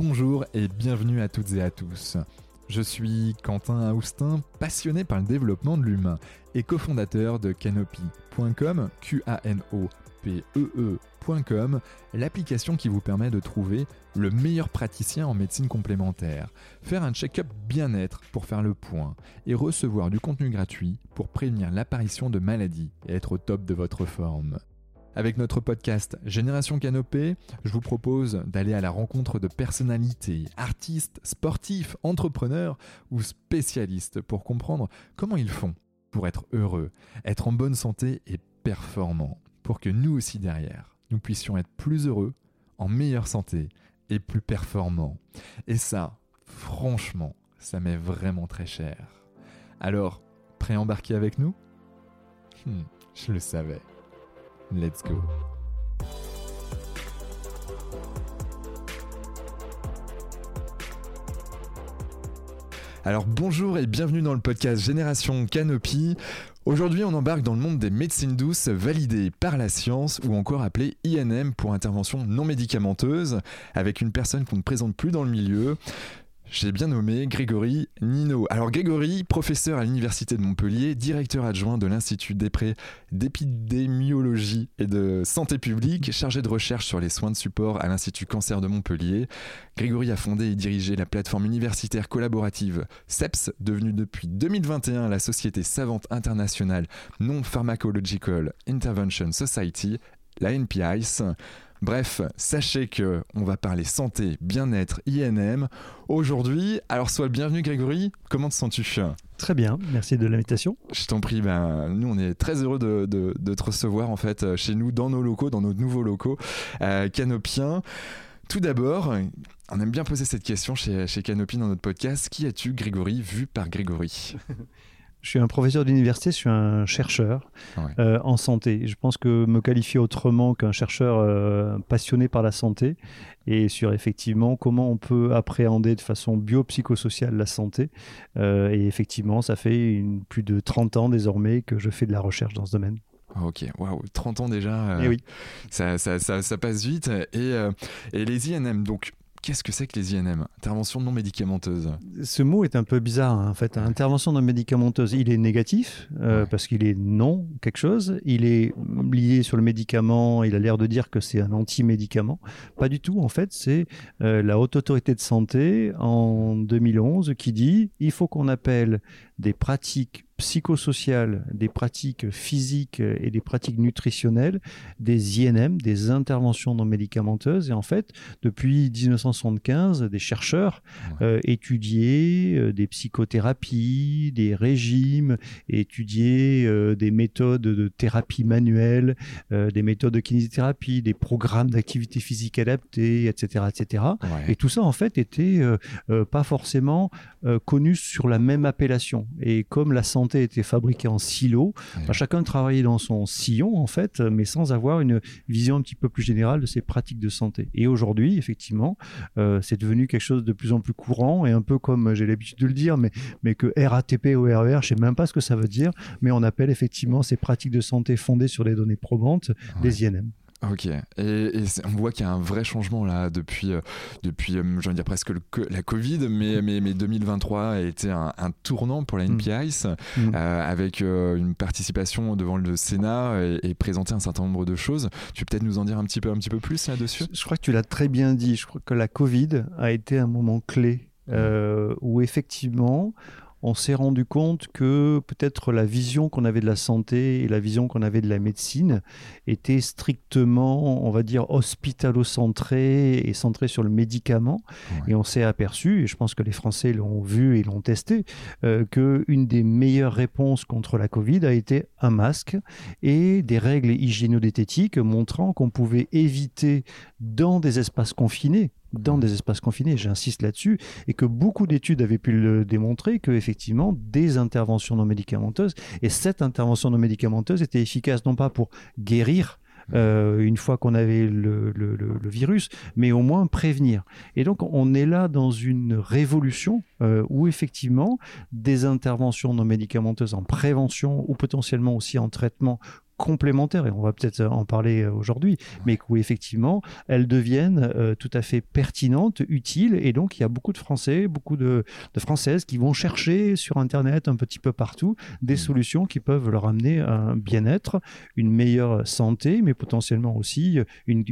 Bonjour et bienvenue à toutes et à tous. Je suis Quentin Aoustin, passionné par le développement de l'humain et cofondateur de Canopy.com, q a n o p e ecom l'application qui vous permet de trouver le meilleur praticien en médecine complémentaire, faire un check-up bien-être pour faire le point et recevoir du contenu gratuit pour prévenir l'apparition de maladies et être au top de votre forme. Avec notre podcast Génération Canopée, je vous propose d'aller à la rencontre de personnalités, artistes, sportifs, entrepreneurs ou spécialistes pour comprendre comment ils font pour être heureux, être en bonne santé et performants, pour que nous aussi derrière, nous puissions être plus heureux, en meilleure santé et plus performants. Et ça, franchement, ça m'est vraiment très cher. Alors, prêt à embarquer avec nous? Hmm, Je le savais. Let's go. Alors bonjour et bienvenue dans le podcast Génération Canopy. Aujourd'hui, on embarque dans le monde des médecines douces validées par la science ou encore appelées INM pour intervention non médicamenteuse avec une personne qu'on ne présente plus dans le milieu. J'ai bien nommé Grégory Nino. Alors Grégory, professeur à l'Université de Montpellier, directeur adjoint de l'Institut d'épidémiologie et de santé publique, chargé de recherche sur les soins de support à l'Institut Cancer de Montpellier. Grégory a fondé et dirigé la plateforme universitaire collaborative CEPS, devenue depuis 2021 la société savante internationale Non Pharmacological Intervention Society, la NPIS. Bref, sachez que on va parler santé, bien-être, INM aujourd'hui. Alors sois le bienvenu Grégory, comment te sens-tu? Très bien, merci de l'invitation. Je t'en prie, ben, nous on est très heureux de, te recevoir en fait chez nous dans nos locaux, dans nos nouveaux locaux euh, canopiens. Tout d'abord, on aime bien poser cette question chez, chez Canopy dans notre podcast. Qui as-tu, Grégory, vu par Grégory? Je suis un professeur d'université, je suis un chercheur euh, en santé. Je pense que me qualifier autrement qu'un chercheur euh, passionné par la santé et sur effectivement comment on peut appréhender de façon biopsychosociale la santé. Euh, et effectivement, ça fait plus de 30 ans désormais que je fais de la recherche dans ce domaine. Ok, waouh, 30 ans déjà. Eh oui. Ça, ça, ça, passe vite. Et, et les INM, donc Qu'est-ce que c'est que les INM Intervention non médicamenteuse Ce mot est un peu bizarre hein, en fait. Intervention non médicamenteuse, il est négatif euh, parce qu'il est non quelque chose. Il est lié sur le médicament, il a l'air de dire que c'est un anti-médicament. Pas du tout en fait, c'est euh, la Haute Autorité de Santé en 2011 qui dit il faut qu'on appelle des pratiques psychosociales, des pratiques physiques et des pratiques nutritionnelles, des INM, des interventions non médicamenteuses. Et en fait, depuis 1975, des chercheurs euh, étudiaient euh, des psychothérapies, des régimes, étudiaient euh, des méthodes de thérapie manuelle, des méthodes de kinésithérapie, des programmes d'activité physique adaptée, etc. etc. Et tout ça, en fait, était pas forcément connu sur la même appellation. Et comme la santé était fabriquée en silos, bah, chacun travaillait dans son sillon, en fait, mais sans avoir une vision un petit peu plus générale de ses pratiques de santé. Et aujourd'hui, effectivement, euh, c'est devenu quelque chose de plus en plus courant et un peu comme j'ai l'habitude de le dire, mais, mais que RATP ou RER, je sais même pas ce que ça veut dire, mais on appelle effectivement ces pratiques de santé fondées sur des données probantes des INM. Ok, et, on voit qu'il y a un vrai changement là depuis, euh, depuis euh, je dire presque la Covid, mais, mais, mais 2023 a été un, tournant pour la mm. NPIs mm. euh, avec une participation devant le Sénat et, présenter un certain nombre de choses. Tu peux peut-être nous en dire un petit peu, un petit peu plus là-dessus Je crois que tu l'as très bien dit. Je crois que la Covid a été un moment clé mm. où effectivement on s'est rendu compte que peut-être la vision qu'on avait de la santé et la vision qu'on avait de la médecine était strictement, on va dire, hospitalo-centrée et centrée sur le médicament. Et on s'est aperçu, et je pense que les Français l'ont vu et l'ont testé, euh, qu'une des meilleures réponses contre la Covid a été un masque et des règles hygiéno-diététiques montrant qu'on pouvait éviter dans des espaces confinés dans des espaces confinés, j'insiste là-dessus, et que beaucoup d'études avaient pu le démontrer que effectivement des interventions non médicamenteuses et cette intervention non médicamenteuse était efficace non pas pour guérir euh, une fois qu'on avait le, virus, mais au moins prévenir. Et donc on est là dans une révolution euh, où effectivement des interventions non médicamenteuses en prévention ou potentiellement aussi en traitement complémentaires, et on va peut-être en parler aujourd'hui, mais où effectivement, elles deviennent tout à fait pertinentes, utiles, et donc il y a beaucoup de Français, beaucoup de, Françaises qui vont chercher sur Internet un petit peu partout des mmh. solutions qui peuvent leur amener un bien-être, une meilleure santé, mais potentiellement aussi une,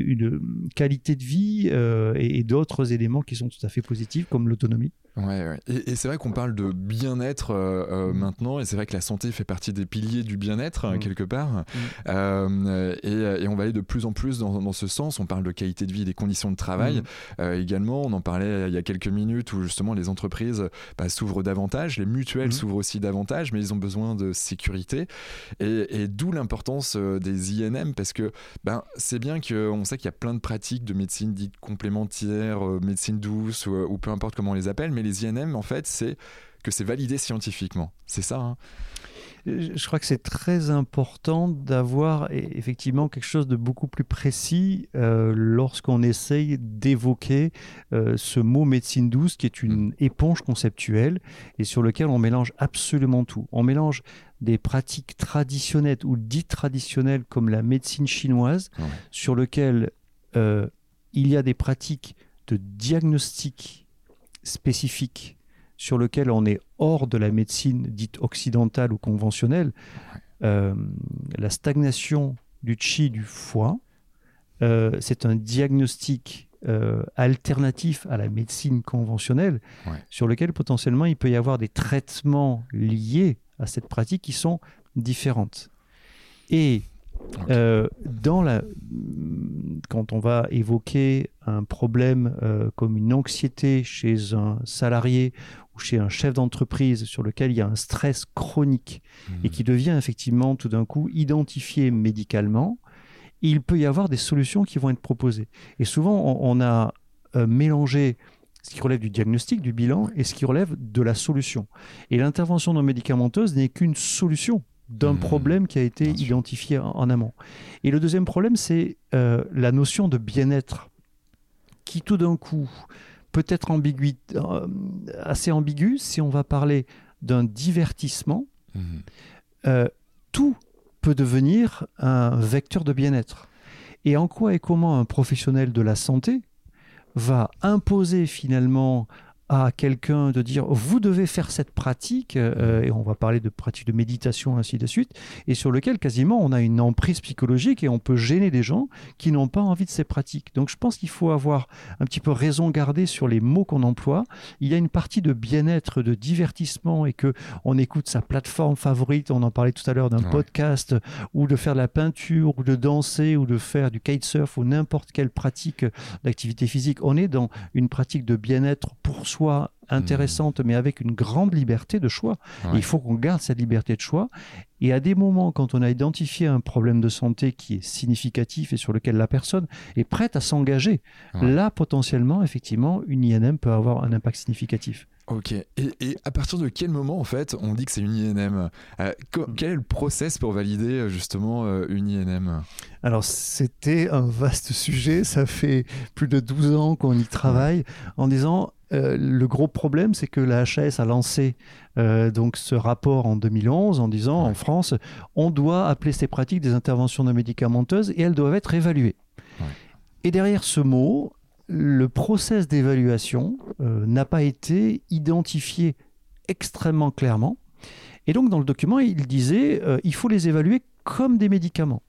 qualité de vie et d'autres éléments qui sont tout à fait positifs, comme l'autonomie. Ouais, Et, c'est vrai qu'on parle de bien-être euh, euh, mm. maintenant, et c'est vrai que la santé fait partie des piliers du bien-être, mm. quelque part. Mm. Euh, et, on va aller de plus en plus dans, ce sens. On parle de qualité de vie des conditions de travail également. On en parlait il y a quelques minutes où justement les entreprises bah, s'ouvrent davantage, les mutuelles s'ouvrent aussi davantage, mais ils ont besoin de sécurité. Et, d'où l'importance des INM, parce que ben, c'est bien qu'on sait qu'il y a plein de pratiques de médecine dite complémentaire, médecine douce, ou, ou peu importe comment on les appelle, mais les INM, en fait, c'est que c'est validé scientifiquement. C'est ça. Hein je crois que c'est très important d'avoir e, effectivement quelque chose de beaucoup plus précis euh, lorsqu'on essaye d'évoquer euh, ce mot médecine douce qui est une mm. éponge conceptuelle et sur lequel on mélange absolument tout. On mélange des pratiques traditionnelles ou dites traditionnelles comme la médecine chinoise, sur lequel euh, il y a des pratiques de diagnostic spécifique sur lequel on est hors de la médecine dite occidentale ou conventionnelle, euh, la stagnation du chi du foie, euh, c'est un diagnostic euh, alternatif à la médecine conventionnelle sur lequel potentiellement il peut y avoir des traitements liés à cette pratique qui sont différentes. Et euh, dans la... Quand on va évoquer un problème euh, comme une anxiété chez un salarié ou chez un chef d'entreprise sur lequel il y a un stress chronique et qui devient effectivement tout d'un coup identifié médicalement, il peut y avoir des solutions qui vont être proposées. Et souvent, on, a euh, mélangé ce qui relève du diagnostic, du bilan, et ce qui relève de la solution. Et l'intervention non médicamenteuse n'est qu'une solution d'un mmh. problème qui a été identifié en, amont. Et le deuxième problème, c'est euh, la notion de bien-être, qui tout d'un coup peut être euh, assez ambiguë si on va parler d'un divertissement. Mmh. Euh, tout peut devenir un vecteur de bien-être. Et en quoi et comment un professionnel de la santé va imposer finalement à quelqu'un de dire vous devez faire cette pratique, euh, et on va parler de pratique de méditation, ainsi de suite, et sur lequel quasiment on a une emprise psychologique et on peut gêner des gens qui n'ont pas envie de ces pratiques. Donc je pense qu'il faut avoir un petit peu raison gardée sur les mots qu'on emploie. Il y a une partie de bien-être, de divertissement, et que on écoute sa plateforme favorite, on en parlait tout à l'heure d'un podcast, ou de faire de la peinture, ou de danser, ou de faire du kitesurf, ou n'importe quelle pratique d'activité physique. On est dans une pratique de bien-être pour soi soit intéressante, mais avec une grande liberté de choix. Il faut qu'on garde cette liberté de choix. Et à des moments, quand on a identifié un problème de santé qui est significatif et sur lequel la personne est prête à s'engager, là, potentiellement, effectivement, une INM peut avoir un impact significatif. Ok. Et, à partir de quel moment, en fait, on dit que c'est une INM euh, Quel est le process pour valider euh, justement euh, une INM Alors, c'était un vaste sujet. Ça fait plus de 12 ans qu'on y travaille en disant le gros problème, c'est que la HAS a lancé donc ce rapport en 2011 en disant en France, on doit appeler ces pratiques des interventions non médicamenteuses et elles doivent être évaluées. Et derrière ce mot, le process d'évaluation euh, n'a pas été identifié extrêmement clairement. Et donc dans le document, il disait euh, il faut les évaluer comme des médicaments.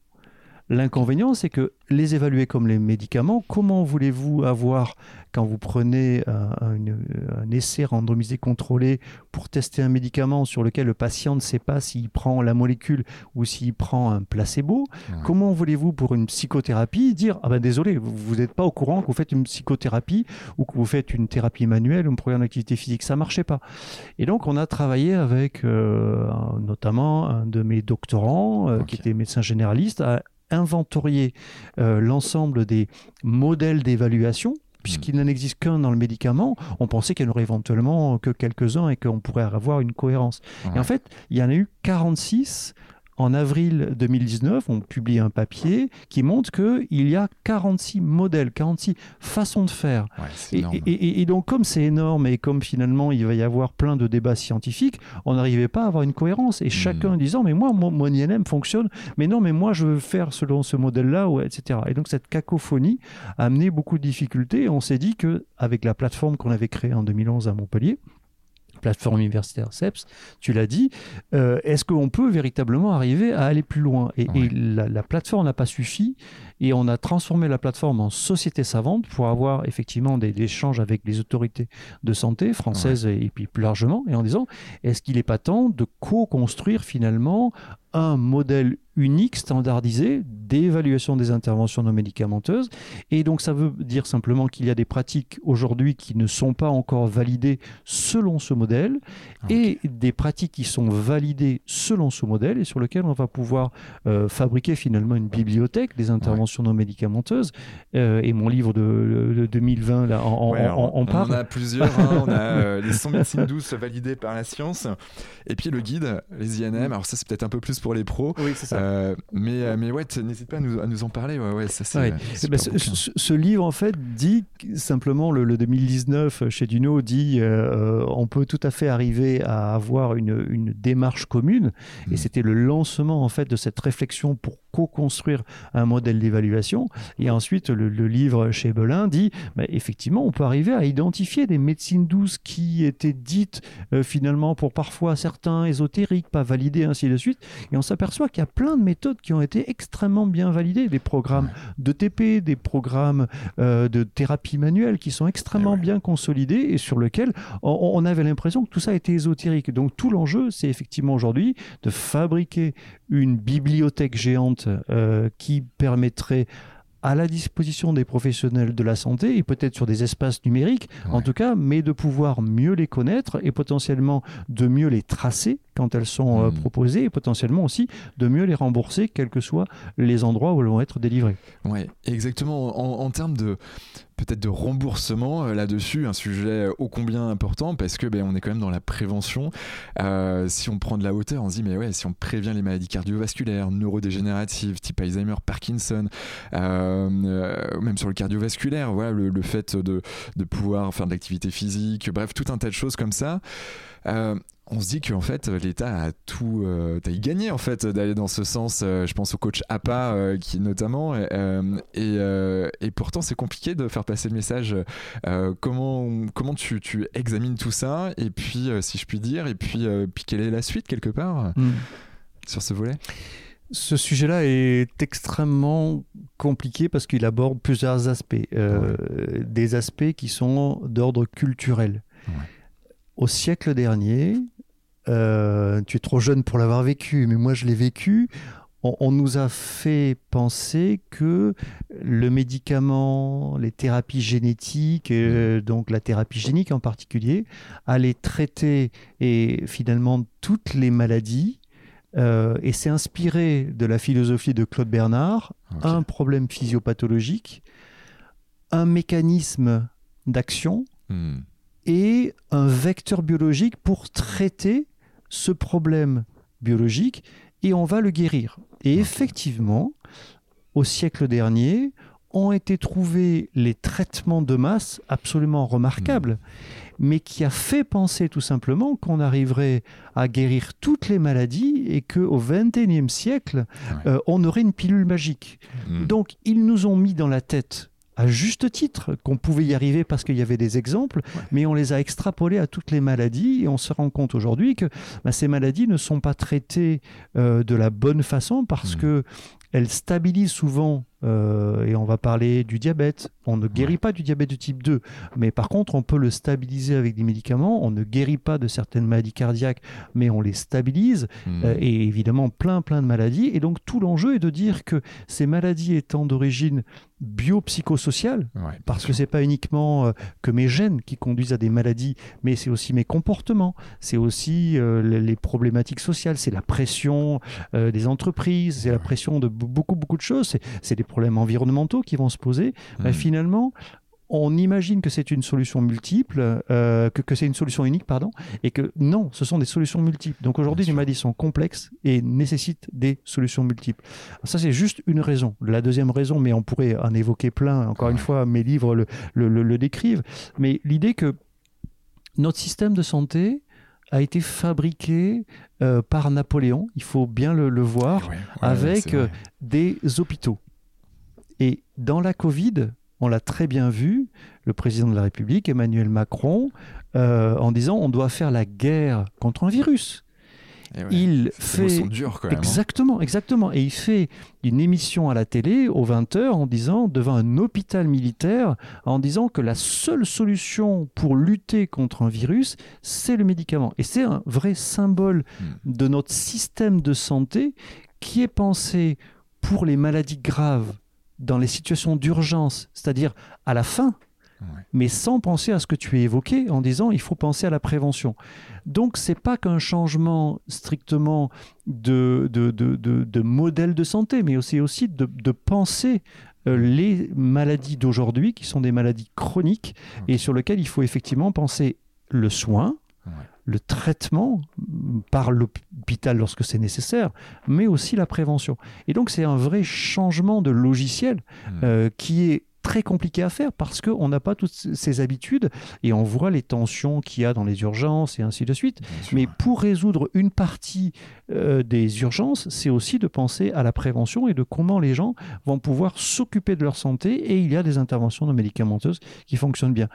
L'inconvénient, c'est que les évaluer comme les médicaments, comment voulez-vous avoir, quand vous prenez un, essai randomisé contrôlé pour tester un médicament sur lequel le patient ne sait pas s'il prend la molécule ou s'il prend un placebo, comment voulez-vous pour une psychothérapie dire Ah ben désolé, vous n'êtes pas au courant que vous faites une psychothérapie ou que vous faites une thérapie manuelle ou un programme d'activité physique Ça ne marchait pas. Et donc on a travaillé avec euh, notamment un de mes doctorants euh, qui était médecin généraliste à inventorier euh, l'ensemble des modèles d'évaluation puisqu'il hmm. n'en existe qu'un dans le médicament, on pensait qu'il n'y en aurait éventuellement que quelques-uns et qu'on pourrait avoir une cohérence. Et en fait, il y en a eu 46 en avril 2019, on publie un papier qui montre qu'il y a 46 modèles, 46 façons de faire. et, donc, comme c'est énorme et comme finalement il va y avoir plein de débats scientifiques, on n'arrivait pas à avoir une cohérence. Et chacun hmm. disant, mais moi, mon, mon, INM fonctionne, mais non, mais moi, je veux faire selon ce modèle-là, etc. Et donc, cette cacophonie a amené beaucoup de difficultés. On s'est dit qu'avec la plateforme qu'on avait créée en 2011 à Montpellier, plateforme universitaire CEPS, tu l'as dit, euh, est-ce qu'on peut véritablement arriver à aller plus loin? Et, la, plateforme n'a pas suffi, et on a transformé la plateforme en société savante pour avoir effectivement des, échanges avec les autorités de santé françaises et, puis plus largement, et en disant, est-ce qu'il n'est pas temps de co-construire finalement un modèle unique, standardisé d'évaluation des interventions non médicamenteuses. Et donc ça veut dire simplement qu'il y a des pratiques aujourd'hui qui ne sont pas encore validées selon ce modèle et des pratiques qui sont validées selon ce modèle et sur lesquelles on va pouvoir euh, fabriquer finalement une bibliothèque des interventions non médicamenteuses. Euh, et mon livre de, 2020 là, en, on, parle. On en a plusieurs. Hein. on a euh, les 100 médecines douces validées par la science et puis le guide, les INM. Alors ça c'est peut-être un peu plus pour les pros. Oui, c'est ça. Euh, mais, euh, mais ouais, n'hésite pas à nous, à nous, en parler. Ouais, ouais, ça, c'est, eh ben, ce, livre, en fait, dit simplement, le, 2019 chez Duno dit euh, on peut tout à fait arriver à avoir une, une démarche commune. Et hmm. c'était le lancement, en fait, de cette réflexion pour co-construire un modèle d'évaluation. Et ensuite, le, livre chez Belin dit bah, effectivement, on peut arriver à identifier des médecines douces qui étaient dites finalement pour parfois certains ésotériques, pas validées, ainsi de suite. Et on s'aperçoit qu'il y a plein de méthodes qui ont été extrêmement bien validées, des programmes de TP, des programmes euh, de thérapie manuelle qui sont extrêmement eh bien consolidés et sur lesquels on, avait l'impression que tout ça était ésotérique. Donc tout l'enjeu, c'est effectivement aujourd'hui de fabriquer une bibliothèque géante euh, qui permettrait à la disposition des professionnels de la santé et peut-être sur des espaces numériques en tout cas, mais de pouvoir mieux les connaître et potentiellement de mieux les tracer quand elles sont euh, hmm. proposées et potentiellement aussi de mieux les rembourser quels que soient les endroits où elles vont être délivrées. Oui, exactement. En, termes de peut-être de remboursement euh, là-dessus, un sujet ô combien important parce que ben, on est quand même dans la prévention. Euh, si on prend de la hauteur, on se dit mais ouais, si on prévient les maladies cardiovasculaires, neurodégénératives, type Alzheimer, Parkinson, même sur le cardiovasculaire, voilà, le, fait de, de, pouvoir faire de l'activité physique, bref, tout un tas de choses comme ça on se dit qu'en fait l'État a tout euh, a gagné en fait d'aller dans ce sens euh, je pense au coach APA euh, qui notamment et, pourtant c'est compliqué de faire passer le message comment comment tu, tu, examines tout ça et puis si je puis dire et puis, puis quelle est la suite quelque part hmm. sur ce volet? Ce sujet-là est extrêmement compliqué parce qu'il aborde plusieurs aspects. Des aspects qui sont d'ordre culturel. Au siècle dernier, euh, tu es trop jeune pour l'avoir vécu, mais moi je l'ai vécu. On, nous a fait penser que le médicament, les thérapies génétiques, euh, donc la thérapie génique en particulier, allait traiter et finalement toutes les maladies. Euh, et c'est inspiré de la philosophie de Claude Bernard, un problème physiopathologique, un mécanisme d'action hmm. et un vecteur biologique pour traiter ce problème biologique et on va le guérir. Et effectivement, au siècle dernier, ont été trouvés les traitements de masse absolument remarquables, mmh. mais qui a fait penser tout simplement qu'on arriverait à guérir toutes les maladies et qu'au XXIe siècle, euh, on aurait une pilule magique. Mmh. Donc, ils nous ont mis dans la tête à juste titre qu'on pouvait y arriver parce qu'il y avait des exemples, mais on les a extrapolés à toutes les maladies et on se rend compte aujourd'hui que bah, ces maladies ne sont pas traitées euh, de la bonne façon parce mmh. que elles stabilisent souvent euh, et on va parler du diabète. On ne guérit pas du diabète de type 2, mais par contre, on peut le stabiliser avec des médicaments. On ne guérit pas de certaines maladies cardiaques, mais on les stabilise. Mmh. Euh, et évidemment, plein, plein de maladies. Et donc, tout l'enjeu est de dire que ces maladies étant d'origine biopsychosociale, parce que c'est pas uniquement euh, que mes gènes qui conduisent à des maladies, mais c'est aussi mes comportements, c'est aussi les, problématiques sociales, c'est la pression des entreprises, c'est la pression de beaucoup, beaucoup de choses, c'est des problèmes environnementaux qui vont se poser, bah, hmm. finalement, on imagine que c'est une solution multiple, euh, que, c'est une solution unique, pardon, et que non, ce sont des solutions multiples. Donc aujourd'hui, les maladies sont complexes et nécessitent des solutions multiples. ça, c'est juste une raison. La deuxième raison, mais on pourrait en évoquer plein, encore une fois, mes livres le, le, décrivent, mais l'idée que notre système de santé a été fabriqué euh, par Napoléon, il faut bien le, voir, avec euh, des hôpitaux. Et dans la Covid, on l'a très bien vu, le président de la République, Emmanuel Macron, euh, en disant on doit faire la guerre contre un virus. Eh il fait hein. exactement, exactement, et il fait une émission à la télé aux 20h en disant devant un hôpital militaire en disant que la seule solution pour lutter contre un virus, c'est le médicament. Et c'est un vrai symbole hmm. de notre système de santé qui est pensé pour les maladies graves dans les situations d'urgence, c'est-à-dire à la fin, mais sans penser à ce que tu as évoqué en disant il faut penser à la prévention. Donc c'est pas qu'un changement strictement de, de, de, de, modèle de santé, mais aussi, aussi de, penser euh, les maladies d'aujourd'hui qui sont des maladies chroniques et sur lesquelles il faut effectivement penser le soin, le traitement par l'hôpital lorsque c'est nécessaire, mais aussi la prévention. Et donc c'est un vrai changement de logiciel mmh. euh, qui est très compliqué à faire parce qu'on n'a pas toutes ces habitudes et on voit les tensions qu'il y a dans les urgences et ainsi de suite. Mais pour résoudre une partie euh, des urgences, c'est aussi de penser à la prévention et de comment les gens vont pouvoir s'occuper de leur santé et il y a des interventions de médicamenteuses qui fonctionnent bien.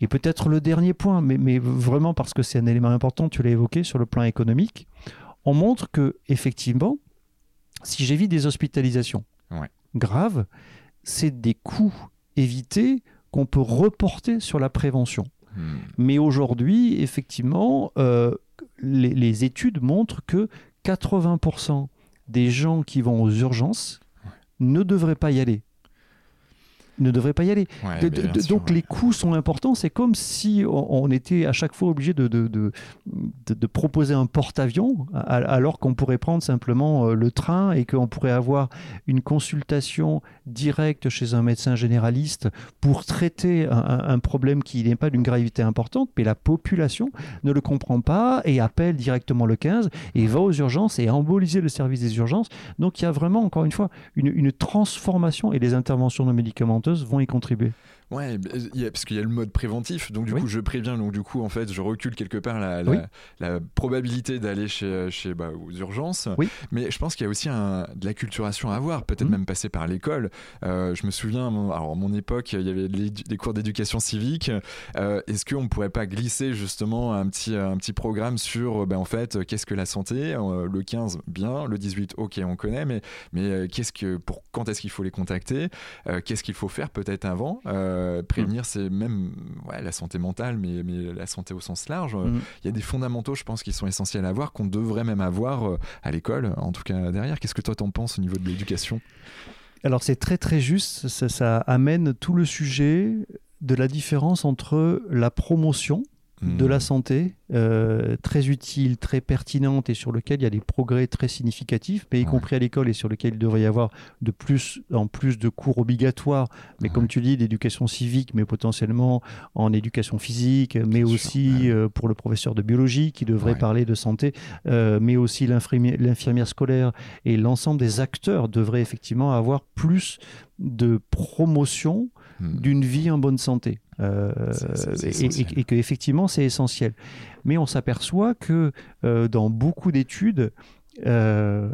Et peut-être le dernier point, mais, mais vraiment parce que c'est un élément important, tu l'as évoqué sur le plan économique, on montre que effectivement, si j'évite des hospitalisations graves, c'est des coûts évités qu'on peut reporter sur la prévention. Hmm. Mais aujourd'hui, effectivement, euh, les, études montrent que 80% des gens qui vont aux urgences ne devraient pas y aller ne devrait pas y aller. donc les coûts sont importants. C'est comme si on, était à chaque fois obligé de, de, proposer un porte-avions alors qu'on pourrait prendre simplement euh, le train et qu'on pourrait avoir une consultation directe chez un médecin généraliste pour traiter un, problème qui n'est pas d'une gravité importante, mais la population ne le comprend pas et appelle directement le 15 et va aux urgences et emboliser le service des urgences. Donc il y a vraiment, encore une fois, une, une transformation et les interventions de vont y contribuer. Ouais, parce qu'il y a le mode préventif, donc du coup je préviens, donc du coup en fait je recule quelque part la, la, probabilité d'aller chez, chez bah, aux urgences. Oui. Mais je pense qu'il y a aussi un, de la culturation à avoir, peut-être mmh. même passer par l'école. Euh, je me souviens, alors à mon époque il y avait des cours d'éducation civique. Euh, est-ce qu'on ne pourrait pas glisser justement un petit, un petit programme sur ben, en fait qu'est-ce que la santé euh, Le 15, bien, le 18, ok, on connaît, mais, mais qu'est-ce que, pour, quand est-ce qu'il faut les contacter? Qu'est-ce qu'il faut faire peut-être avant? Euh, prévenir, mm. c'est même la santé mentale, mais, mais, la santé au sens large. Mm. Il y a des fondamentaux, je pense, qui sont essentiels à avoir, qu'on devrait même avoir euh, à l'école, en tout cas derrière. Qu'est-ce que toi t'en penses au niveau de l'éducation? Alors c'est très très juste, ça, ça amène tout le sujet de la différence entre la promotion, de la hmm. santé, euh, très utile, très pertinente et sur lequel il y a des progrès très significatifs, mais y compris à l'école et sur lequel il devrait y avoir de plus en plus de cours obligatoires, mais comme tu dis, d'éducation civique, mais potentiellement en éducation physique, mais aussi euh, pour le professeur de biologie qui devrait parler de santé, euh, mais aussi l'infirmière scolaire. Et l'ensemble des acteurs devraient effectivement avoir plus de promotion hmm. d'une vie en bonne santé. Euh, et, que effectivement c'est essentiel. Mais on s'aperçoit que euh, dans beaucoup d'études, euh,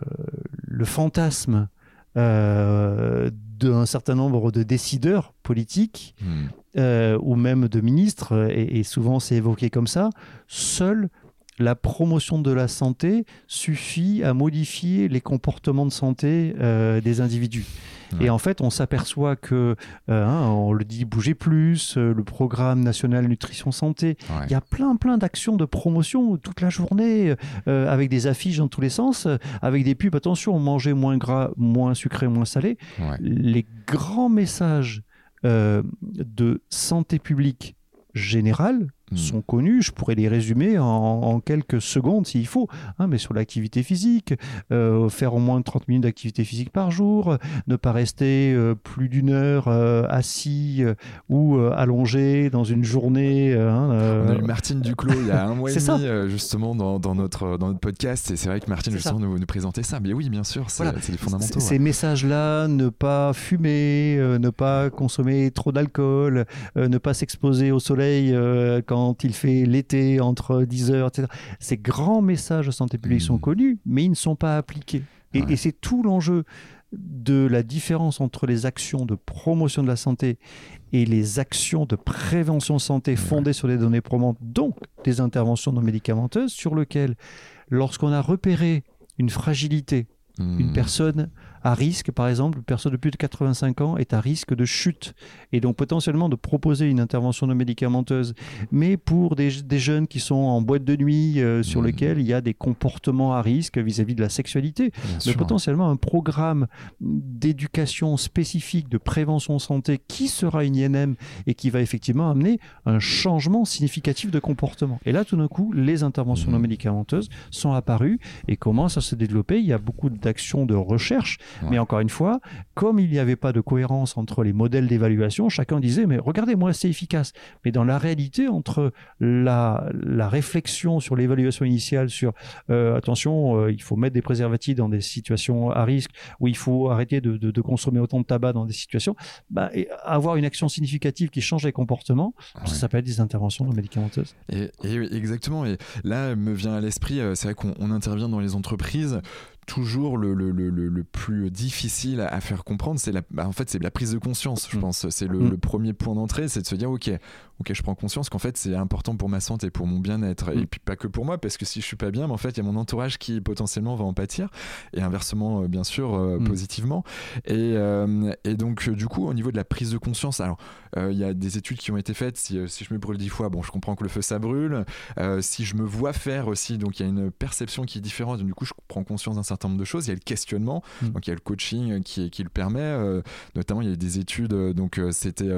le fantasme d'un certain nombre de décideurs politiques hmm. ou même de ministres, et, souvent c'est évoqué comme ça, seul la promotion de la santé suffit à modifier les comportements de santé des individus. Et en fait, on s'aperçoit que, euh, hein, on le dit, bouger plus, euh, le programme national nutrition santé, il y a plein, plein d'actions de promotion toute la journée, euh, avec des affiches dans tous les sens, avec des pubs, attention, manger moins gras, moins sucré, moins salé. Les grands messages de santé publique générale, Hmm. sont connus. Je pourrais les résumer en, quelques secondes s'il faut. Hein, mais sur l'activité physique, euh, faire au moins 30 minutes d'activité physique par jour, ne pas rester euh, plus d'une heure euh, assis ou allongé dans une journée. Hein, On a eu Martine Duclos il y a un mois et demi justement dans, dans, notre, dans notre podcast. Et c'est vrai que Martine justement nous, nous, présentait ça. Mais oui, bien sûr, c'est des fondamentaux. Ces messages-là, ne pas fumer, ne pas consommer trop d'alcool, ne pas s'exposer au soleil quand quand il fait l'été entre 10 heures, etc. Ces grands messages de santé publique sont mmh. connus, mais ils ne sont pas appliqués. Et, c'est tout l'enjeu de la différence entre les actions de promotion de la santé et les actions de prévention santé fondées sur des données probantes, donc des interventions non médicamenteuses, sur lesquelles, lorsqu'on a repéré une fragilité, une mmh. personne à risque, par exemple, une personne de plus de 85 ans est à risque de chute et donc potentiellement de proposer une intervention non médicamenteuse. Mais pour des, jeunes qui sont en boîte de nuit euh, sur mmh. lesquels il y a des comportements à risque vis-à-vis de la sexualité, mais potentiellement un programme d'éducation spécifique de prévention santé qui sera une INM et qui va effectivement amener un changement significatif de comportement. Et là, tout d'un coup, les interventions non mmh. médicamenteuses sont apparues et commencent à se développer. Il y a beaucoup d'actions de recherche mais encore une fois, comme il n'y avait pas de cohérence entre les modèles d'évaluation, chacun disait, mais regardez-moi, c'est efficace. Mais dans la réalité, entre la, la réflexion sur l'évaluation initiale, sur euh, attention, euh, il faut mettre des préservatifs dans des situations à risque, ou il faut arrêter de, de, consommer autant de tabac dans des situations, bah, et avoir une action significative qui change les comportements, ça s'appelle des interventions non médicamenteuses. Et, et, exactement. Et là, me vient à l'esprit, euh, c'est vrai qu'on intervient dans les entreprises toujours le, le, le, le, plus difficile à faire comprendre, c'est la, bah, en fait, c'est la prise de conscience, je mm. pense. C'est le, mm. premier point d'entrée, c'est de se dire, ok, ok, je prends conscience qu'en fait, c'est important pour ma santé, pour mon bien-être, et mm. puis pas que pour moi, parce que si je suis pas bien, mais en fait, il y a mon entourage qui potentiellement va en pâtir, et inversement, euh, bien sûr, euh, positivement. Et, euh, et, donc, du coup, au niveau de la prise de conscience, alors, il y a des études qui ont été faites. Si, si, je me brûle dix fois, bon, je comprends que le feu ça brûle. si je me vois faire aussi, donc il y a une perception qui est différente. Du coup, je prends conscience d'un certain nombre de choses. Il y a le questionnement, mm. donc il y a le coaching qui, qui le permet. Notamment, il y a des études. Donc, c'était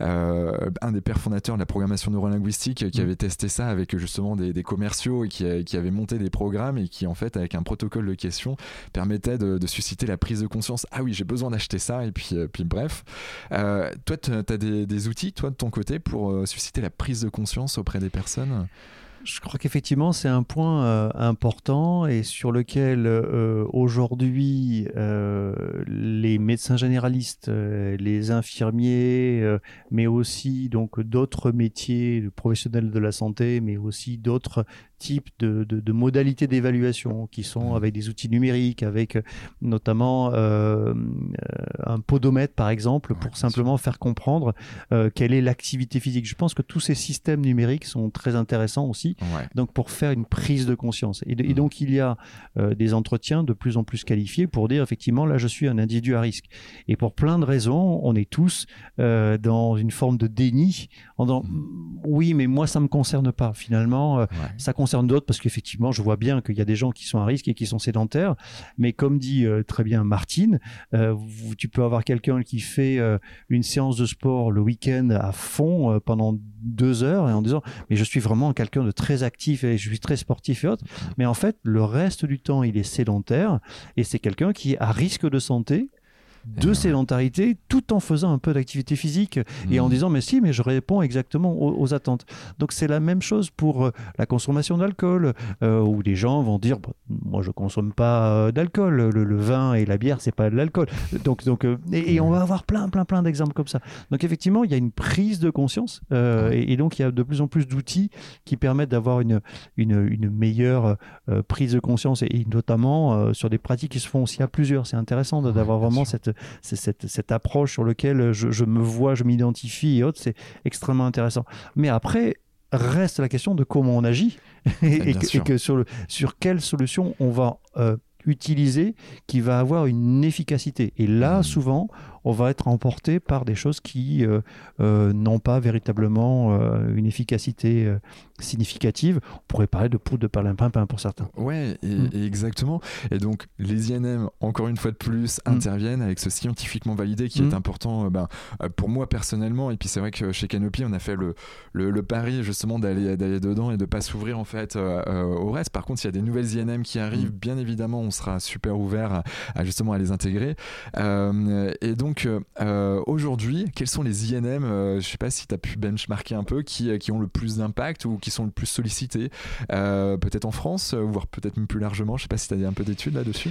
un des pères fondateurs de la programmation neurolinguistique qui mm. avait testé ça avec justement des, commerciaux et qui, qui avait monté des programmes et qui, en fait, avec un protocole de questions, permettait de, susciter la prise de conscience. Ah oui, j'ai besoin d'acheter ça. Et puis, puis bref. toi, tu as des, des, outils, toi, de ton côté, pour susciter la prise de conscience auprès des personnes? Je crois qu'effectivement, c'est un point euh, important et sur lequel euh, aujourd'hui euh, les médecins généralistes, les infirmiers, mais aussi donc d'autres métiers professionnels de la santé, mais aussi d'autres types de, de, modalités d'évaluation qui sont mmh. avec des outils numériques, avec notamment un podomètre par exemple, pour simplement faire comprendre quelle est l'activité physique. Je pense que tous ces systèmes numériques sont très intéressants aussi donc pour faire une prise de conscience. Et, mmh. donc il y a euh, des entretiens de plus en plus qualifiés pour dire effectivement là je suis un individu à risque. Et pour plein de raisons, on est tous euh, dans une forme de déni en disant mmh. oui mais moi ça me concerne pas. Finalement euh, ça concerne d'autres parce qu'effectivement je vois bien qu'il y a des gens qui sont à risque et qui sont sédentaires. Mais comme dit très bien Martine, tu peux avoir quelqu'un qui fait une séance de sport le week-end à fond pendant deux heures et en disant mais je suis vraiment quelqu'un de très actif et je suis très sportif et autres mais en fait le reste du temps il est sédentaire et c'est quelqu'un qui est à risque de santé de sédentarité tout en faisant un peu d'activité physique et en mmh. disant mais si mais je réponds exactement aux, attentes. Donc c'est la même chose pour euh, la consommation d'alcool euh, où les gens vont dire bah, moi je consomme pas euh, d'alcool. Le, vin et la bière c'est pas de l'alcool. Donc donc et, on va avoir plein plein plein d'exemples comme ça. Donc effectivement il y a une prise de conscience et, donc il y a de plus en plus d'outils qui permettent d'avoir une, une, meilleure prise de conscience. Et, notamment sur des pratiques qui se font aussi à plusieurs. C'est intéressant d'avoir vraiment cette c'est cette, approche sur laquelle je, me vois, je m'identifie et autres, c'est extrêmement intéressant. Mais après, reste la question de comment on agit et, que, sur, le, sur quelle solution on va euh, utiliser qui va avoir une efficacité. Et là, mmh. souvent, on va être emporté par des choses qui n'ont pas véritablement une efficacité significative. On pourrait parler de poudre de perlimpinpin pour certains. Ouais, mm. et, exactement. Et donc, les INM, encore une fois de plus, mm. interviennent avec ce scientifiquement validé qui est mm. important ben, pour moi personnellement. Et puis, c'est vrai que chez Canopy, on a fait le, le, pari justement d'aller dedans et de pas s'ouvrir en fait au reste. Par contre, s'il y a des nouvelles INM qui arrivent, bien évidemment, on sera super ouvert à, justement à les intégrer. Euh, et donc, euh, aujourd'hui, quels sont les INM, euh, je sais pas si tu as pu benchmarker un peu, qui, qui ont le plus d'impact ou qui sont le plus sollicités, peut-être en France, voire peut-être même plus largement. Je sais pas si tu as un peu d'études là-dessus.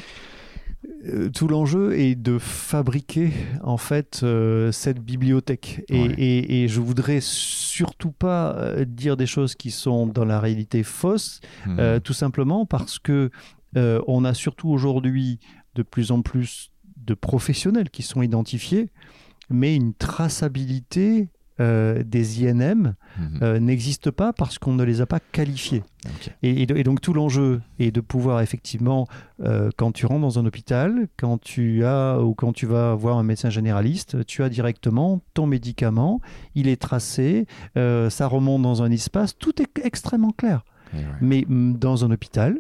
tout l'enjeu est de fabriquer en fait cette bibliothèque et, et, je voudrais surtout pas dire des choses qui sont dans la réalité fausses mmh. tout simplement parce que on a surtout aujourd'hui de plus en plus de professionnels qui sont identifiés, mais une traçabilité euh, des INM mhm. euh, n'existe pas parce qu'on ne les a pas qualifiés. Et, donc tout l'enjeu est de pouvoir effectivement, euh, quand tu rentres dans un hôpital, quand tu as ou quand tu vas voir un médecin généraliste, tu as directement ton médicament, il est tracé, ça remonte dans un espace, tout est extrêmement clair. Mais mm, dans un hôpital,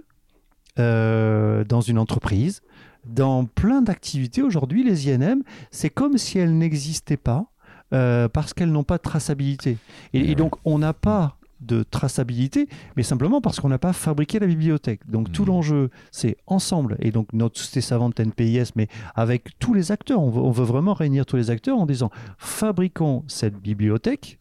dans une entreprise, dans plein d'activités aujourd'hui, les INM, c'est comme si elles n'existaient pas euh, parce qu'elles n'ont pas de traçabilité. Et, donc, on n'a pas de traçabilité, mais simplement parce qu'on n'a pas fabriqué la bibliothèque. Donc tout mmh. l'enjeu, c'est ensemble, et donc notre société savante NPIS, mais avec tous les acteurs, on veut, vraiment réunir tous les acteurs en disant, fabriquons cette bibliothèque,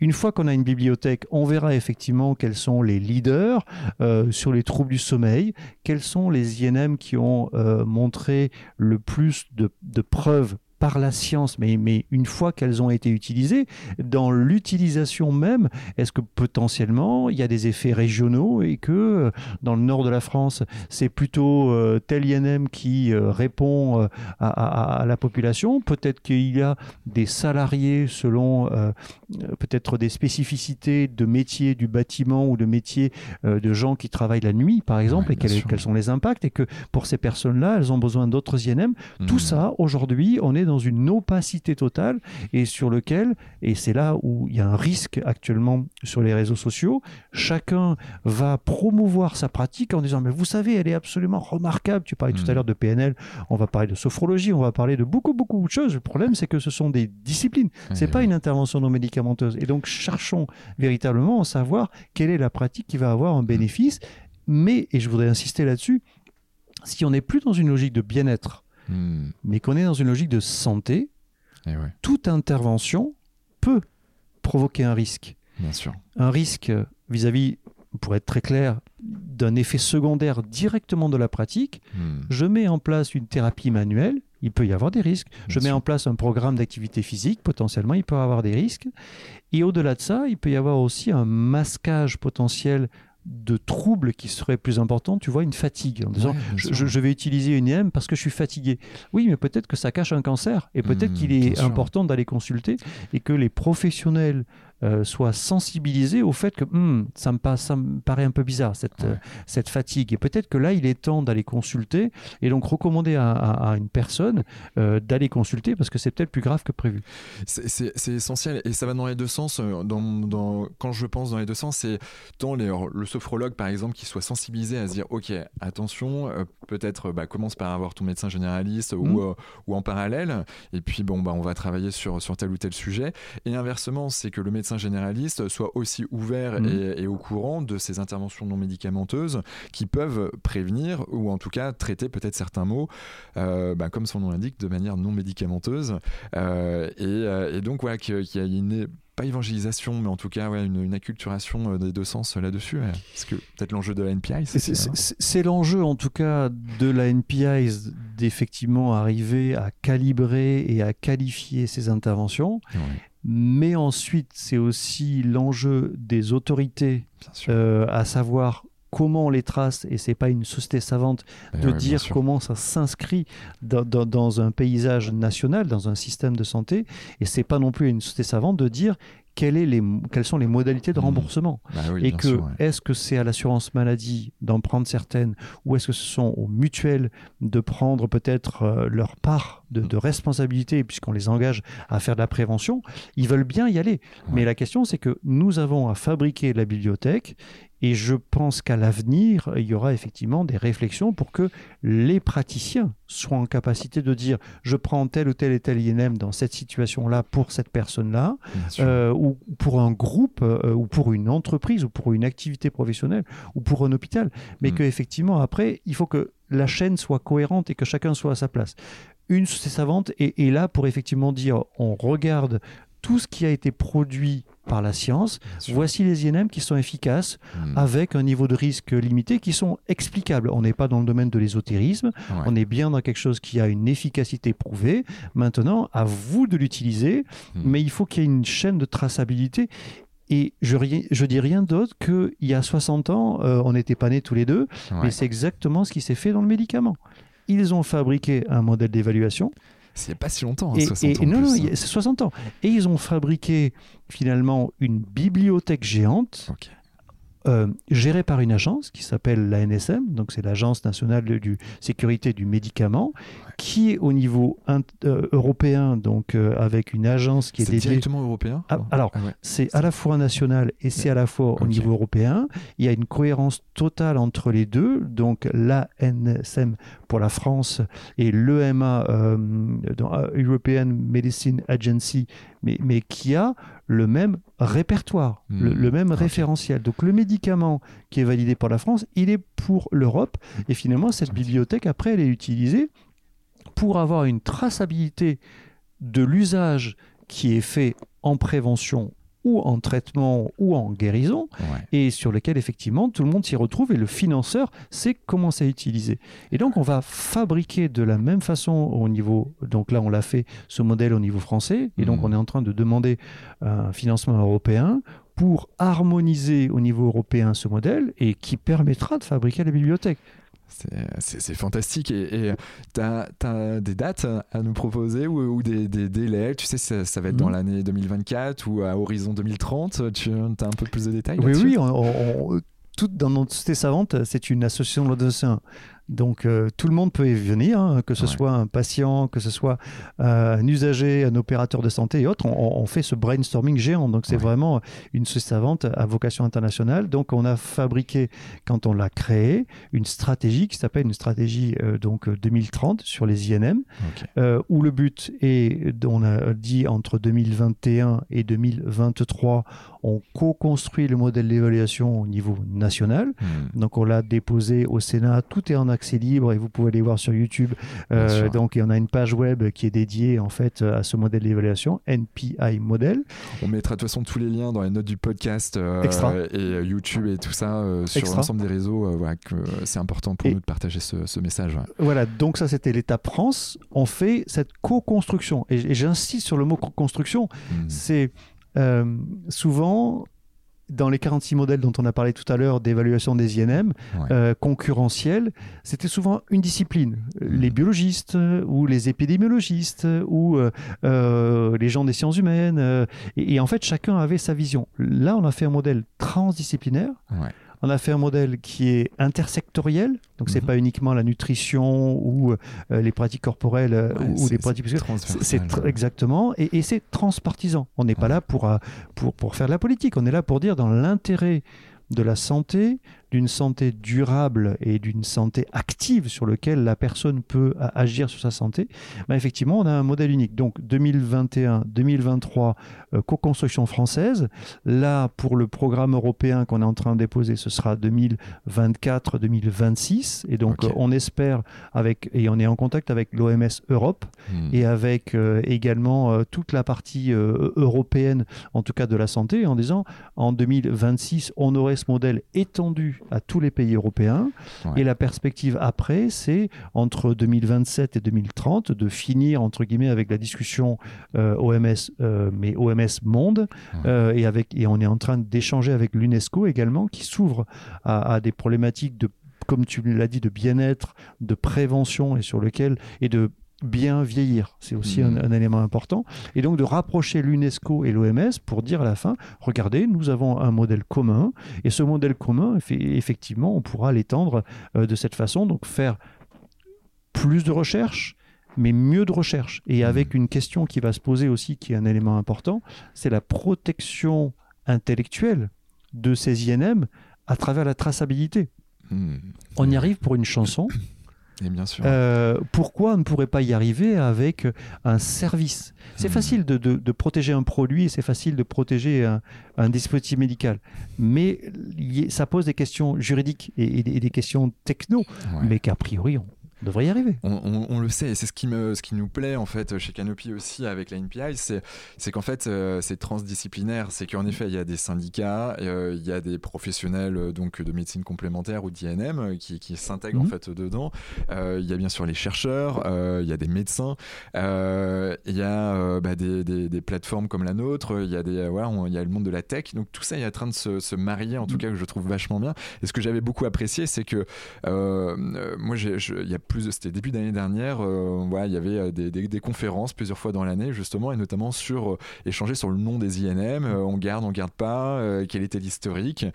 une fois qu'on a une bibliothèque, on verra effectivement quels sont les leaders euh, sur les troubles du sommeil, quels sont les INM qui ont euh, montré le plus de, de preuves par la science, mais, mais une fois qu'elles ont été utilisées, dans l'utilisation même, est-ce que potentiellement il y a des effets régionaux et que euh, dans le nord de la France, c'est plutôt euh, tel INM qui euh, répond à, la population? Peut-être qu'il y a des salariés selon peut-être des spécificités de métiers du bâtiment ou de métiers de gens qui travaillent la nuit, par exemple, et quels, sont les impacts, et que pour ces personnes-là, elles ont besoin d'autres INM. Tout mmh. ça, aujourd'hui, on est dans dans une opacité totale et sur lequel, et c'est là où il y a un risque actuellement sur les réseaux sociaux, chacun va promouvoir sa pratique en disant mais vous savez, elle est absolument remarquable. Tu parlais tout à hmm. l'heure de PNL, on va parler de sophrologie, on va parler de beaucoup beaucoup de choses. Le problème c'est que ce sont des disciplines, c'est pas une intervention non médicamenteuse. Et donc cherchons véritablement à savoir quelle est la pratique qui va avoir un bénéfice. Mais, et je voudrais insister là-dessus, si on n'est plus dans une logique de bien-être, Hmm. mais qu'on est dans une logique de santé, eh toute intervention peut provoquer un risque. Bien sûr. Un risque vis-à-vis, pour être très clair, d'un effet secondaire directement de la pratique. Hmm. Je mets en place une thérapie manuelle, il peut y avoir des risques. je mets en place un programme d'activité physique, potentiellement, il peut y avoir des risques. Et au-delà de ça, il peut y avoir aussi un masquage potentiel de troubles qui seraient plus importants, tu vois, une fatigue, en disant je, vais utiliser une IM parce que je suis fatigué. Oui, mais peut-être que ça cache un cancer et peut-être mmh, qu'il est important d'aller consulter et que les professionnels euh, soit sensibilisé au fait que hmm, ça, me passe, ça me paraît un peu bizarre, cette, euh, cette fatigue. Et peut-être que là, il est temps d'aller consulter et donc recommander à, une personne euh, d'aller consulter parce que c'est peut-être plus grave que prévu. C'est essentiel et ça va dans les deux sens. Dans, quand je pense dans les deux sens, c'est tant les, le sophrologue, par exemple, qui soit sensibilisé à se dire Ok, attention, peut-être bah, commence par avoir ton médecin généraliste ou, mmh. ou en parallèle, et puis bon, bah, on va travailler sur, sur tel ou tel sujet. Et inversement, c'est que le médecin généraliste soit aussi ouvert mmh. et, au courant de ces interventions non médicamenteuses qui peuvent prévenir ou en tout cas traiter peut-être certains maux, euh, bah, comme son nom l'indique, de manière non médicamenteuse. Euh, euh, et, donc voilà, qu'il y a une pas évangélisation, mais en tout cas ouais, une, acculturation des deux sens là-dessus. Parce que peut-être l'enjeu de la NPI, c'est l'enjeu en tout cas de la NPI d'effectivement arriver à calibrer et à qualifier ces interventions. Mais ensuite, c'est aussi l'enjeu des autorités, euh, à savoir comment on les trace, et c'est pas une société savante eh de dire comment ça s'inscrit dans, un paysage national, dans un système de santé, et c'est pas non plus une société savante de dire quelles, est les, quelles sont les modalités de Mhm. remboursement Bah oui, et que ouais. est-ce que c'est à l'assurance maladie d'en prendre certaines ou est-ce que ce sont aux mutuelles de prendre peut-être euh, leur part de, de responsabilité puisqu'on les engage à faire de la prévention? Ils veulent bien y aller. Mais la question c'est que nous avons à fabriquer la bibliothèque et je pense qu'à l'avenir, il y aura effectivement des réflexions pour que les praticiens soient en capacité de dire je prends tel ou tel et tel INM dans cette situation-là pour cette personne-là, euh, ou pour un groupe, euh, ou pour une entreprise, ou pour une activité professionnelle, ou pour un hôpital. Mais Mm. qu'effectivement, après, il faut que la chaîne soit cohérente et que chacun soit à sa place. Une société savante est, est là pour effectivement dire on regarde tout ce qui a été produit par la science. Voici les INM qui sont efficaces Mm. avec un niveau de risque limité qui sont explicables. On n'est pas dans le domaine de l'ésotérisme, Ouais. on est bien dans quelque chose qui a une efficacité prouvée. Maintenant, à vous de l'utiliser, Mm. mais il faut qu'il y ait une chaîne de traçabilité. Et je, je dis rien d'autre qu'il y a 60 ans, euh, on n'était pas nés tous les deux, Ouais. mais c'est exactement ce qui s'est fait dans le médicament. Ils ont fabriqué un modèle d'évaluation. C'est pas si longtemps, hein, Et, 60 et- ans non, plus, non, hein. c'est 60 ans. Et ils ont fabriqué finalement une bibliothèque géante. Euh, gérée par une agence qui s'appelle l'ANSM, donc c'est l'Agence nationale de du sécurité du médicament, qui est au niveau euh, européen, donc euh, avec une agence qui est C'est dédiée. directement européen Ah, alors, Ah ouais. C'est à la fois national et c'est à la fois au niveau européen. Il y a une cohérence totale entre les deux. Donc l'ANSM pour la France et l'EMA, European Medicine Agency, mais, mais qui a le même répertoire, le, Hmm, le même référentiel. Donc le médicament qui est validé par la France, il est pour l'Europe. Et finalement, cette bibliothèque, après, elle est utilisée pour avoir une traçabilité de l'usage qui est fait en prévention ou en traitement ou en guérison Ouais. et sur lequel effectivement tout le monde s'y retrouve et le financeur sait comment c'est utilisé. Et donc on va fabriquer de la même façon au niveau, donc là on l'a fait ce modèle au niveau français et donc Mhm. on est en train de demander un financement européen pour harmoniser au niveau européen ce modèle et qui permettra de fabriquer la bibliothèque. C'est- fantastique. Et tu as, des dates à nous proposer ou, ou des, des délais Tu sais, ça, ça va être dans Mhm. l'année 2024 ou à horizon 2030 Tu as un peu plus de détails Oui, oui, on- tout dans notre société savante, c'est une association de. Donc euh, tout le monde peut y venir, hein, que ce Ouais. soit un patient, que ce soit euh, un usager, un opérateur de santé et autres. On, on fait ce brainstorming géant. Donc c'est Ouais. vraiment une société savante à vocation internationale. Donc on a fabriqué, quand on l'a créé, une stratégie qui s'appelle une stratégie euh, donc 2030 sur les INM où le but est, on a dit entre 2021 et 2023, on co-construit le modèle d'évaluation au niveau national. Hmm. Donc on l'a déposé au Sénat, tout est en accès libre et vous pouvez aller voir sur YouTube. Euh, donc et on a une page web qui est dédiée en fait à ce modèle d'évaluation, NPI Model. On mettra de toute façon tous les liens dans les notes du podcast euh, et euh, YouTube et tout ça euh, sur l'ensemble des réseaux. voilà, que c'est important pour Et- nous de partager ce, ce message. ouais. Voilà, donc ça c'était l'étape France. On fait cette co-construction et, et j'insiste sur le mot co-construction. Hmm. c'est souvent dans les 46 modèles dont on a parlé tout à l'heure d'évaluation des INM Ouais. euh, concurrentiels, c'était souvent une discipline. Les biologistes euh, ou les épidémiologistes ou euh, les gens des sciences humaines. et, et en fait, chacun avait sa vision. Là, on a fait un modèle transdisciplinaire. Ouais. On a fait un modèle qui est intersectoriel, donc c'est Mhm. pas uniquement la nutrition ou euh, les pratiques corporelles euh, Ouais, ou les pratiques c'est exactement, et, et c'est transpartisan. On n'est pas là pour, euh, pour, pour faire de la politique, on est là pour dire dans l'intérêt de la santé, d'une santé durable et d'une santé active sur lequel la personne peut a- agir sur sa santé, bah, effectivement, on a un modèle unique. Donc 2021-2023, euh, co-construction française. Là, pour le programme européen qu'on est en train de déposer, ce sera 2024-2026. Et donc, euh, on espère, avec, et on est en contact avec l'OMS Europe, Hmm. et avec euh, également euh, toute la partie euh, européenne, en tout cas de la santé, en disant en 2026, on aurait ce modèle étendu à tous les pays européens. Ouais. Et la perspective après, c'est entre 2027 et 2030 de finir, entre guillemets, avec la discussion euh, OMS, euh, mais OMS Monde. Ouais. Euh, et, avec, et on est en train d'échanger avec l'UNESCO également, qui s'ouvre à, à des problématiques de comme tu l'as dit, de bien-être, de prévention et sur lequel et de bien vieillir. C'est aussi Mhm. un, un élément important. Et donc de rapprocher l'UNESCO et l'OMS pour dire à la fin, regardez, nous avons un modèle commun, et ce modèle commun, effe- effectivement, on pourra l'étendre euh, de cette façon, donc faire plus de recherche, mais mieux de recherche. Et avec une question qui va se poser aussi, qui est un élément important, c'est la protection intellectuelle de ces INM à travers la traçabilité. Hmm. On y arrive pour une chanson. Et bien sûr. Euh, pourquoi on ne pourrait pas y arriver avec un service? C'est Hmm. facile de, de- de protéger un produit et c'est facile de protéger un, un dispositif médical. Mais ça pose des questions juridiques et, des- et des questions techno, Ouais. mais qu'a priori, on devrait y arriver. On, on- on le sait, et c'est ce qui, me, ce qui nous plaît en fait chez Canopy aussi avec la NPI, c'est, c'est qu'en fait euh, c'est transdisciplinaire, c'est qu'en effet il y a des syndicats, euh, il y a des professionnels euh, donc de médecine complémentaire ou d'INM qui, qui s'intègrent en Mhm. fait dedans, Euh, il y a bien sûr les chercheurs, il y a des médecins, il y a bah, des, des- des plateformes comme la nôtre, il y a des, on- il y a le monde de la tech, donc tout ça est en train de se, se marier en tout cas que je trouve vachement bien. Et ce que j'avais beaucoup apprécié, c'est que moi, il y a plus, c'était début d'année dernière, euh, ouais, il y avait euh, des, des- des conférences plusieurs fois dans l'année justement, et notamment sur euh, échanger sur le nom des INM, euh, on garde, on garde pas, euh, quel était l'historique.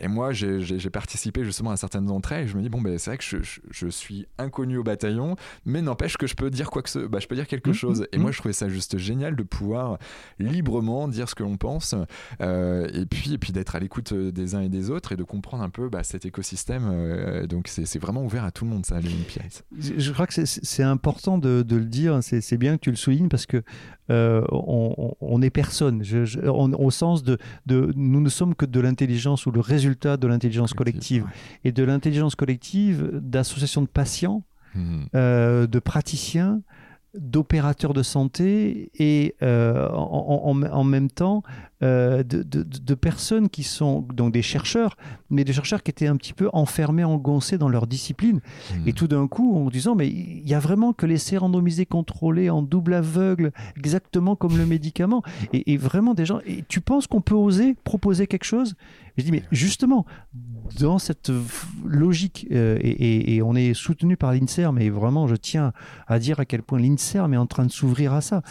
Et moi, j'ai- participé justement à certaines d'entre elles, et je me dis bon, ben c'est vrai que je, je- je suis inconnu au bataillon, mais n'empêche que je peux dire quoi que ce, bah, je peux dire quelque Mhm, chose. Et mhm. moi, je trouvais ça juste génial de pouvoir librement dire ce que l'on pense, euh, et puis, et puis d'être à l'écoute euh, des uns et des autres et de comprendre un peu bah, cet écosystème. euh, donc c'est c'est vraiment ouvert à tout le monde, ça, les NPIs. Je crois que c'est- important de, de le dire, c'est bien que tu le soulignes parce que euh, on, est personne, Je- je- on- au sens de, de nous ne sommes que de l'intelligence ou le résultat de l'intelligence collective et de l'intelligence collective d'associations de patients, Mhm. euh, de praticiens, d'opérateurs de santé et euh, en, en- en même temps euh, de, de- de personnes qui sont donc des chercheurs, mais des chercheurs qui étaient un petit peu enfermés, engoncés dans leur discipline. Et tout d'un coup, en disant, mais il y a vraiment que les randomisés contrôlés en double aveugle, exactement comme le médicament. Et, et vraiment des gens, et tu penses qu'on peut oser proposer quelque chose? Je dis, mais justement, dans cette logique, euh, et, et- et on est soutenu par l'INSERM, et vraiment, je tiens à dire à quel point l'INSERM est en train de s'ouvrir à ça.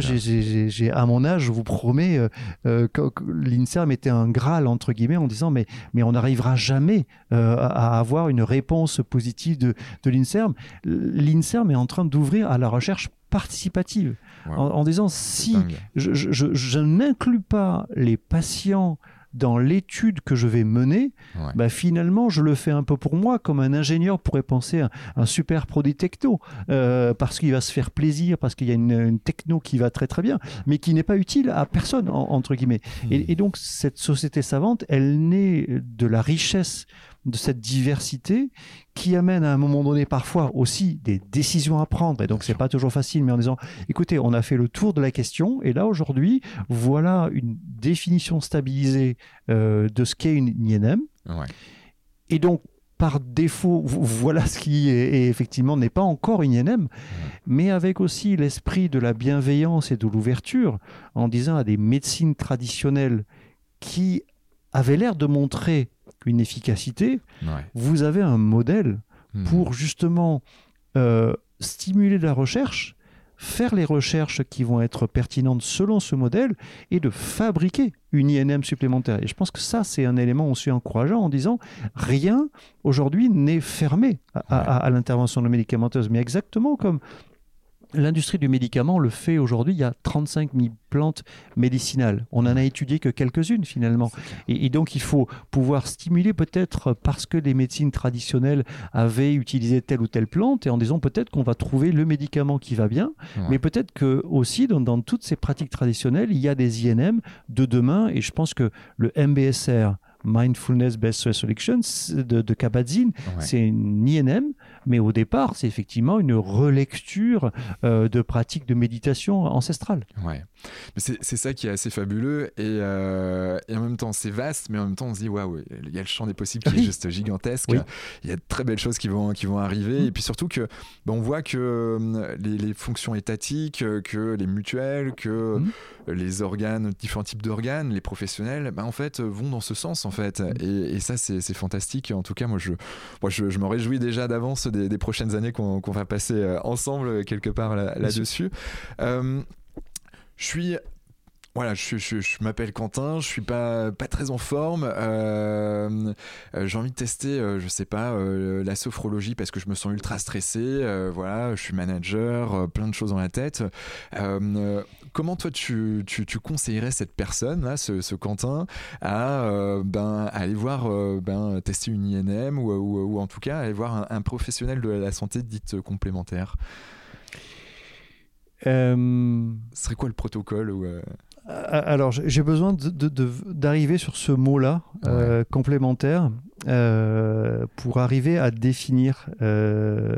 J'ai- j'ai- j'ai- à mon âge, je vous promets, euh, euh, l'INSERM était un graal, entre guillemets, en disant mais, mais on n'arrivera jamais euh, à, avoir une réponse positive de, de l'INSERM. L'INSERM est en train d'ouvrir à la recherche participative, Wow. en, en disant si dingue. je, je- je- je n'inclus pas les patients dans l'étude que je vais mener, Ouais. bah finalement, je le fais un peu pour moi, comme un ingénieur pourrait penser un, un super produit techno, euh, parce qu'il va se faire plaisir, parce qu'il y a une, une techno qui va très très bien, mais qui n'est pas utile à personne, en- entre guillemets. Et, et donc, cette société savante, elle naît de la richesse de cette diversité qui amène à un moment donné parfois aussi des décisions à prendre. Et donc, c'est pas toujours facile, mais en disant, écoutez, on a fait le tour de la question, et là, aujourd'hui, voilà une définition stabilisée euh, de ce qu'est une INM. Ouais. Et donc, par défaut, vo- voilà ce qui est, est effectivement n'est pas encore une INM, mais avec aussi l'esprit de la bienveillance et de l'ouverture, en disant à des médecines traditionnelles qui avaient l'air de montrer une efficacité, Ouais. vous avez un modèle Mhm. pour justement euh, stimuler la recherche, faire les recherches qui vont être pertinentes selon ce modèle et de fabriquer une INM supplémentaire. Et je pense que ça, c'est un élément aussi encourageant en disant rien aujourd'hui n'est fermé à, à- à l'intervention de médicamenteuse, mais exactement comme L'industrie du médicament le fait aujourd'hui. Il y a 35 000 plantes médicinales. On n'en a étudié que quelques-unes finalement. Et, et donc il faut pouvoir stimuler peut-être parce que les médecines traditionnelles avaient utilisé telle ou telle plante et en disant peut-être qu'on va trouver le médicament qui va bien, Ouais. mais peut-être que aussi dans, dans toutes ces pratiques traditionnelles, il y a des INM de demain et je pense que le MBSR, Mindfulness Based Selection de, de Kabat-Zinn, Ouais. c'est une INM, mais au départ, c'est effectivement une relecture euh, de pratiques de méditation ancestrale. Ouais. C'est ça qui est assez fabuleux et, euh, et en même temps c'est vaste, mais en même temps on se dit waouh, il y a le champ des possibles qui est juste gigantesque. Oui. Il y a de très belles choses qui vont, qui vont arriver Mm. et puis surtout que ben, on voit que euh, les, les fonctions étatiques, que les mutuelles, que Mm. les organes, différents types d'organes, les professionnels, ben, en fait vont dans ce sens en fait. Et, ça, c'est fantastique. En tout cas, moi, je, moi, je, me réjouis déjà d'avance des, prochaines années qu'on va passer ensemble quelque part là-dessus. je suis voilà, je, je, m'appelle Quentin, je suis pas, pas très en forme. Euh, euh, j'ai envie de tester, euh, je sais pas, la sophrologie parce que je me sens ultra stressé. voilà, je suis manager, plein de choses dans la tête. comment toi tu, tu, tu, conseillerais cette personne là, ce, ce Quentin, à ben aller voir, ben tester une INM ou, ou, en tout cas aller voir un, un professionnel de la santé dite complémentaire? Ce serait quoi le protocole ou euh, alors, j'ai besoin d'arriver sur ce mot-là, euh, complémentaire, euh, pour arriver à définir,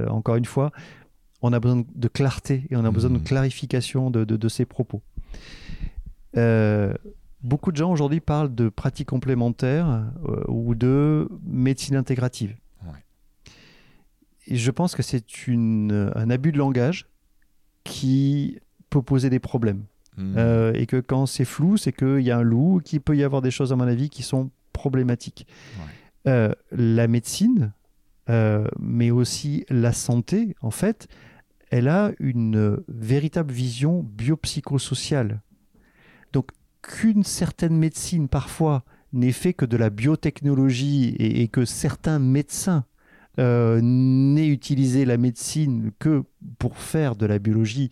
encore une fois, on a besoin de clarté et on a besoin de hmm. clarification de, ces propos. beaucoup de gens aujourd'hui parlent de pratiques complémentaires ou de médecine intégrative. Et je pense que c'est un abus de langage qui peut poser des problèmes. Hmm. Euh, et que quand c'est flou, c'est qu'il y a un loup, qu'il peut y avoir des choses, à mon avis, qui sont problématiques. Euh, la médecine, euh, mais aussi la santé, en fait, elle a une véritable vision biopsychosociale. Donc, qu'une certaine médecine, parfois, n'ait fait que de la biotechnologie et, et que certains médecins n'aient utilisé la médecine que pour faire de la biologie,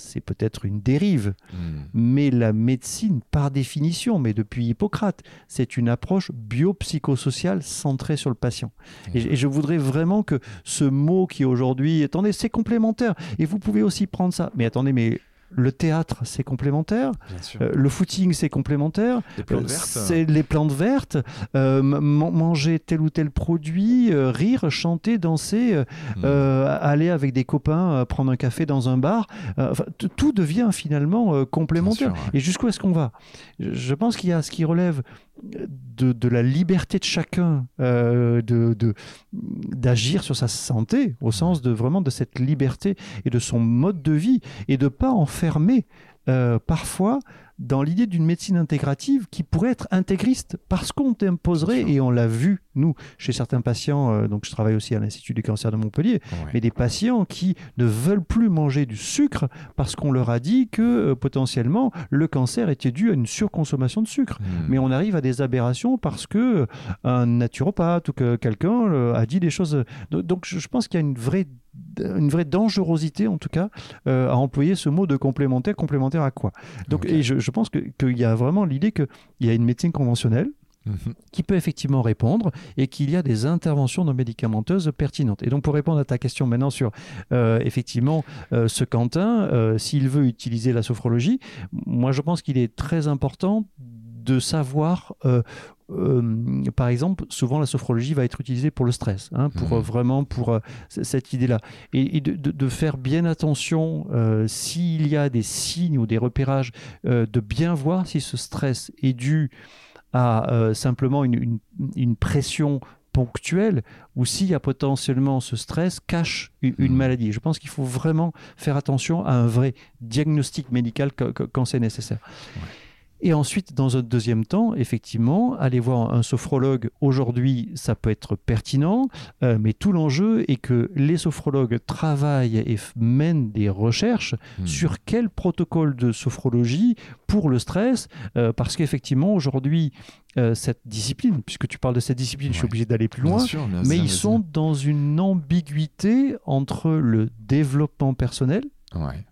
c'est peut-être une dérive, hmm. mais la médecine, par définition, mais depuis Hippocrate, c'est une approche biopsychosociale centrée sur le patient. Et, hmm. et, je voudrais vraiment que ce mot qui aujourd'hui, attendez, c'est complémentaire, et vous pouvez aussi prendre ça, mais attendez, mais le théâtre, c'est complémentaire. Euh, le footing, c'est complémentaire. Les plantes vertes. C'est les plantes vertes. Euh, manger tel ou tel produit, euh, rire, chanter, danser, hmm. aller avec des copains, prendre un café dans un bar. tout devient finalement complémentaire. Et jusqu'où est-ce qu'on va? Je pense qu'il y a ce qui relève de, la liberté de chacun euh, de, d'agir sur sa santé, au sens de vraiment de cette liberté et de son mode de vie, et de pas enfermer euh, parfois dans l'idée d'une médecine intégrative qui pourrait être intégriste parce qu'on t'imposerait, et on l'a vu, nous, chez certains patients, euh, donc je travaille aussi à l'Institut du cancer de Montpellier, mais des patients qui ne veulent plus manger du sucre parce qu'on leur a dit que euh, potentiellement le cancer était dû à une surconsommation de sucre. Hmm. Mais on arrive à des aberrations parce que euh, un naturopathe ou que quelqu'un a dit des choses. Donc je pense qu'il y a une vraie une vraie dangerosité en tout cas à employer ce mot de complémentaire. Complémentaire à quoi? Donc et je, je pense qu'il y a vraiment l'idée qu'il y a une médecine conventionnelle mhm. qui peut effectivement répondre et qu'il y a des interventions non médicamenteuses pertinentes. Et donc pour répondre à ta question maintenant sur euh, effectivement euh, ce Quentin, euh, s'il veut utiliser la sophrologie, moi je pense qu'il est très important de savoir euh, par exemple, souvent la sophrologie va être utilisée pour le stress, hein, pour mmh. vraiment pour euh, cette idée-là, et, de, faire bien attention euh, s'il y a des signes ou des repérages, de bien voir si ce stress est dû à simplement une, une, pression ponctuelle ou s'il y a potentiellement ce stress cache une, mmh. maladie. Je pense qu'il faut vraiment faire attention à un vrai diagnostic médical quand c'est nécessaire. Et ensuite, dans un deuxième temps, effectivement, aller voir un sophrologue, aujourd'hui, ça peut être pertinent, euh, mais tout l'enjeu est que les sophrologues travaillent et mènent des recherches hmm. sur quel protocole de sophrologie pour le stress, euh, parce qu'effectivement, aujourd'hui, euh, cette discipline, puisque tu parles de cette discipline, je suis obligé d'aller plus loin, mais ils sont dans une ambiguïté entre le développement personnel ouais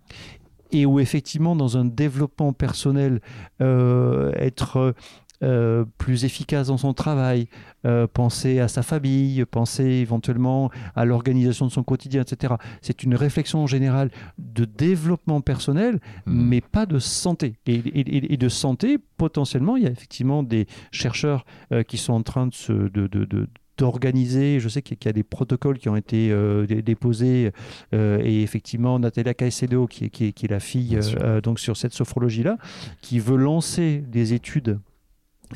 et où effectivement dans un développement personnel, euh, être euh, plus efficace dans son travail, euh, penser à sa famille, penser éventuellement à l'organisation de son quotidien, etc. C'est une réflexion générale de développement personnel, mmh. mais pas de santé. Et, de santé, potentiellement, il y a effectivement des chercheurs qui sont en train de se, de, de d'organiser. Je sais qu'il y a des protocoles qui ont été euh, déposés euh, et effectivement Natalia Caicedo, qui est, qui est, la fille euh, donc sur cette sophrologie-là, qui veut lancer des études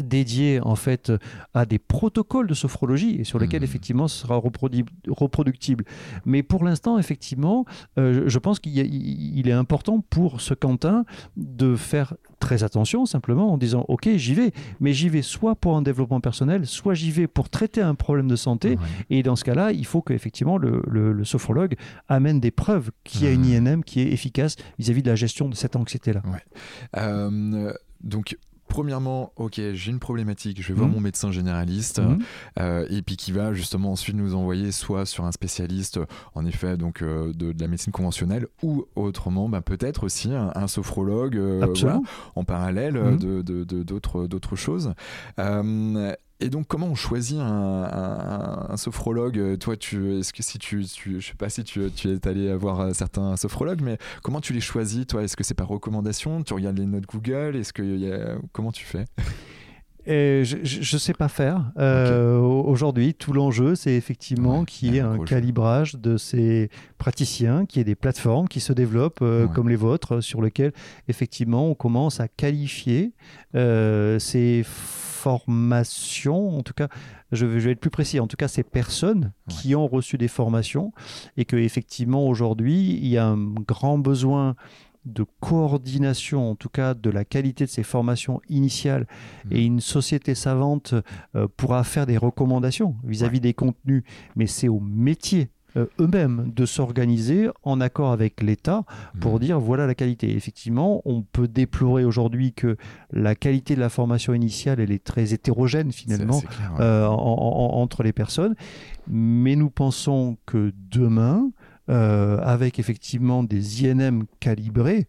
dédié en fait à des protocoles de sophrologie et sur lesquels Mhm. effectivement ce sera reprodu- reproductible. Mais pour l'instant, effectivement, euh, je pense qu'il est important pour ce Quentin de faire très attention simplement en disant ok j'y vais, mais j'y vais soit pour un développement personnel, soit j'y vais pour traiter un problème de santé. Ouais. Et dans ce cas-là, il faut qu'effectivement le, le, le sophrologue amène des preuves qu'il y a une. INM qui est efficace vis-à-vis de la gestion de cette anxiété-là. Euh, donc, premièrement, ok, j'ai une problématique, je vais voir Mhm. mon médecin généraliste, Mhm. euh, et puis qui va justement ensuite nous envoyer soit sur un spécialiste, en effet, donc euh, de, de la médecine conventionnelle, ou autrement, bah, peut-être aussi un, un sophrologue, euh, voilà, en parallèle euh, Mhm. de- de- d'autres choses. Et donc, comment on choisit un, un- un sophrologue? Toi, tu, est-ce que si tu, tu- je sais pas si tu, tu es allé voir euh, certains sophrologues, mais comment tu les choisis Toi, est-ce que c'est par recommandation? Tu regardes les notes Google? Est-ce que y a- comment tu fais? Et je ne sais pas faire. Euh, Aujourd'hui, tout l'enjeu, c'est effectivement Ouais, qu'il y ait un calibrage de ces praticiens, qu'il y ait des plateformes qui se développent euh, Ouais. comme les vôtres, sur lesquelles effectivement on commence à qualifier euh, ces formations, en tout cas, je vais, je vais être plus précis, en tout cas ces personnes qui ont reçu des formations et que effectivement aujourd'hui il y a un grand besoin de coordination, en tout cas de la qualité de ces formations initiales, Mhm. et une société savante euh, pourra faire des recommandations vis-à-vis des contenus, mais c'est au métier eux-mêmes de s'organiser en accord avec l'État pour Mhm. dire voilà la qualité. Effectivement, on peut déplorer aujourd'hui que la qualité de la formation initiale, elle est très hétérogène finalement assez clair, ouais. euh, en- en- entre les personnes. Mais nous pensons que demain, euh, avec effectivement des INM calibrés,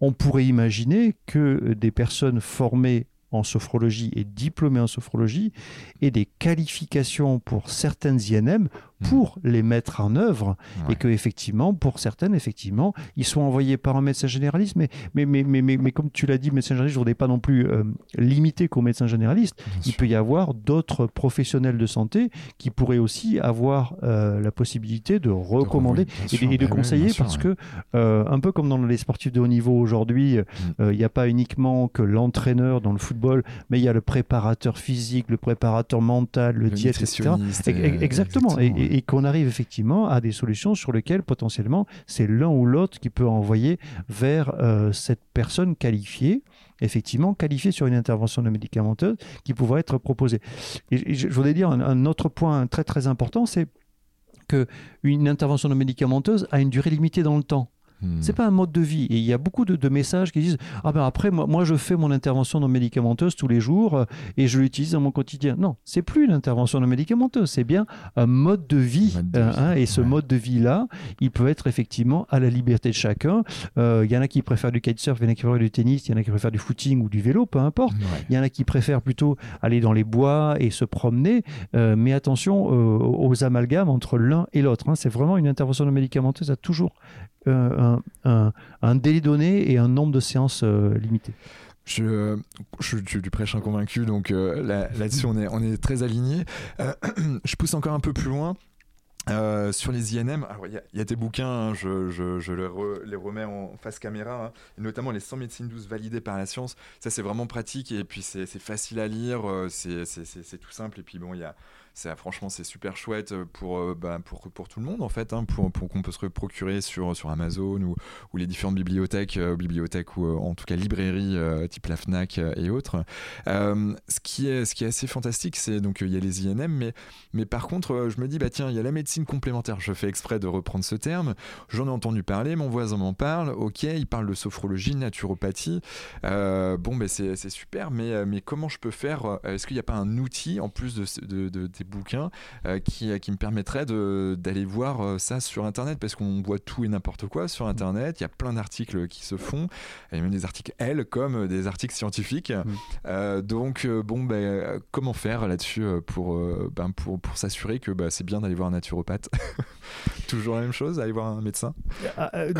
on pourrait imaginer que des personnes formées en sophrologie et diplômées en sophrologie aient des qualifications pour certaines INM pour les mettre en œuvre Ouais. et que effectivement pour certaines effectivement ils sont envoyés par un médecin généraliste mais mais mais mais, mais, mais comme tu l'as dit médecin généraliste je voudrais pas non plus euh, limiter qu'au médecin généraliste Bien il sûr. peut y avoir d'autres professionnels de santé qui pourraient aussi avoir euh, la possibilité de recommander et, de- et de oui, conseiller sûr, parce ouais. que euh, un peu comme dans les sportifs de haut niveau aujourd'hui, euh, Mm. euh, il n'y a pas uniquement que l'entraîneur dans le football, mais il y a le préparateur physique, le préparateur mental, le, Le diète, etc. euh, Exactement, et, ouais. et- et qu'on arrive effectivement à des solutions sur lesquelles potentiellement c'est l'un ou l'autre qui peut envoyer vers euh, cette personne qualifiée, effectivement qualifiée sur une intervention de médicamenteuse qui pourrait être proposée. Et, je, je voudrais dire un, un autre point très très important, c'est que une intervention non médicamenteuse a une durée limitée dans le temps. Hmm. C'est pas un mode de vie. Et il y a beaucoup de, de messages qui disent Ah ben après, moi, moi, je fais mon intervention non médicamenteuse tous les jours euh, et je l'utilise dans mon quotidien. Non, c'est plus l'intervention non médicamenteuse, c'est bien un mode de vie. Mode de vie, hein, et ce ouais. mode de vie-là, il peut être effectivement à la liberté de chacun. Euh, Il y en a qui préfèrent du kitesurf, il y en a qui préfèrent du tennis, il y en a qui préfèrent du footing ou du vélo, peu importe. Ouais. Il y en a qui préfèrent plutôt aller dans les bois et se promener, euh, mais attention euh, aux amalgames entre l'un et l'autre. hein. C'est vraiment une intervention non médicamenteuse à toujours un, délai donné et un nombre de séances euh, limité. Je, je, lui prêche un convaincu, donc euh, là- là-dessus on est, on est très alignés. Euh, je pousse encore un peu plus loin. Euh, sur les INM, il y, a- tes bouquins, hein, je, je- les, les remets en face caméra, hein, et notamment les 100 médecines douces validées par la science. Ça, c'est vraiment pratique et puis c'est facile à lire, c'est tout simple. Et puis bon, il y a, franchement, c'est super chouette pour, euh, bah, pour, pour tout le monde en fait, hein, pour, pour qu'on peut se procurer sur, sur Amazon ou, les différentes bibliothèques, euh, bibliothèques ou euh, en tout cas librairies euh, type la Fnac euh, et autres. Euh, ce, qui est, ce qui est assez fantastique, c'est donc euh, il y a les INM, mais, mais par contre, euh, je me dis, bah tiens, il y a la médecine complémentaire. Je fais exprès de reprendre ce terme. J'en ai entendu parler, mon voisin m'en parle. Ok, il parle de sophrologie, naturopathie. Euh, bon, ben c'est c'est super, mais, euh, mais comment je peux faire euh, Est-ce qu'il n'y a pas un outil en plus de, de- de- bouquins euh, qui, qui me permettrait de- d'aller voir euh, ça sur Internet Parce qu'on voit tout et n'importe quoi sur Internet. Il y a plein d'articles qui se font. Il y a même des articles L comme euh, des articles scientifiques. Euh, donc, euh, bon, ben, euh, comment faire là-dessus euh, pour, euh, ben, pour, pour s'assurer que bah, c'est bien d'aller voir un naturopathe? Toujours la même chose, aller voir un médecin? Ah, euh,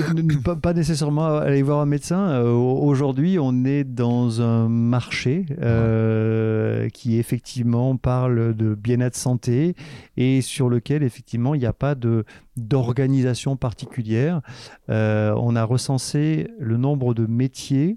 pas, pas nécessairement aller voir un médecin. Euh, Aujourd'hui, on est dans un marché euh, qui effectivement parle de bien-être santé et sur lequel effectivement il n'y a pas de d'organisation particulière. Euh, on a recensé le nombre de métiers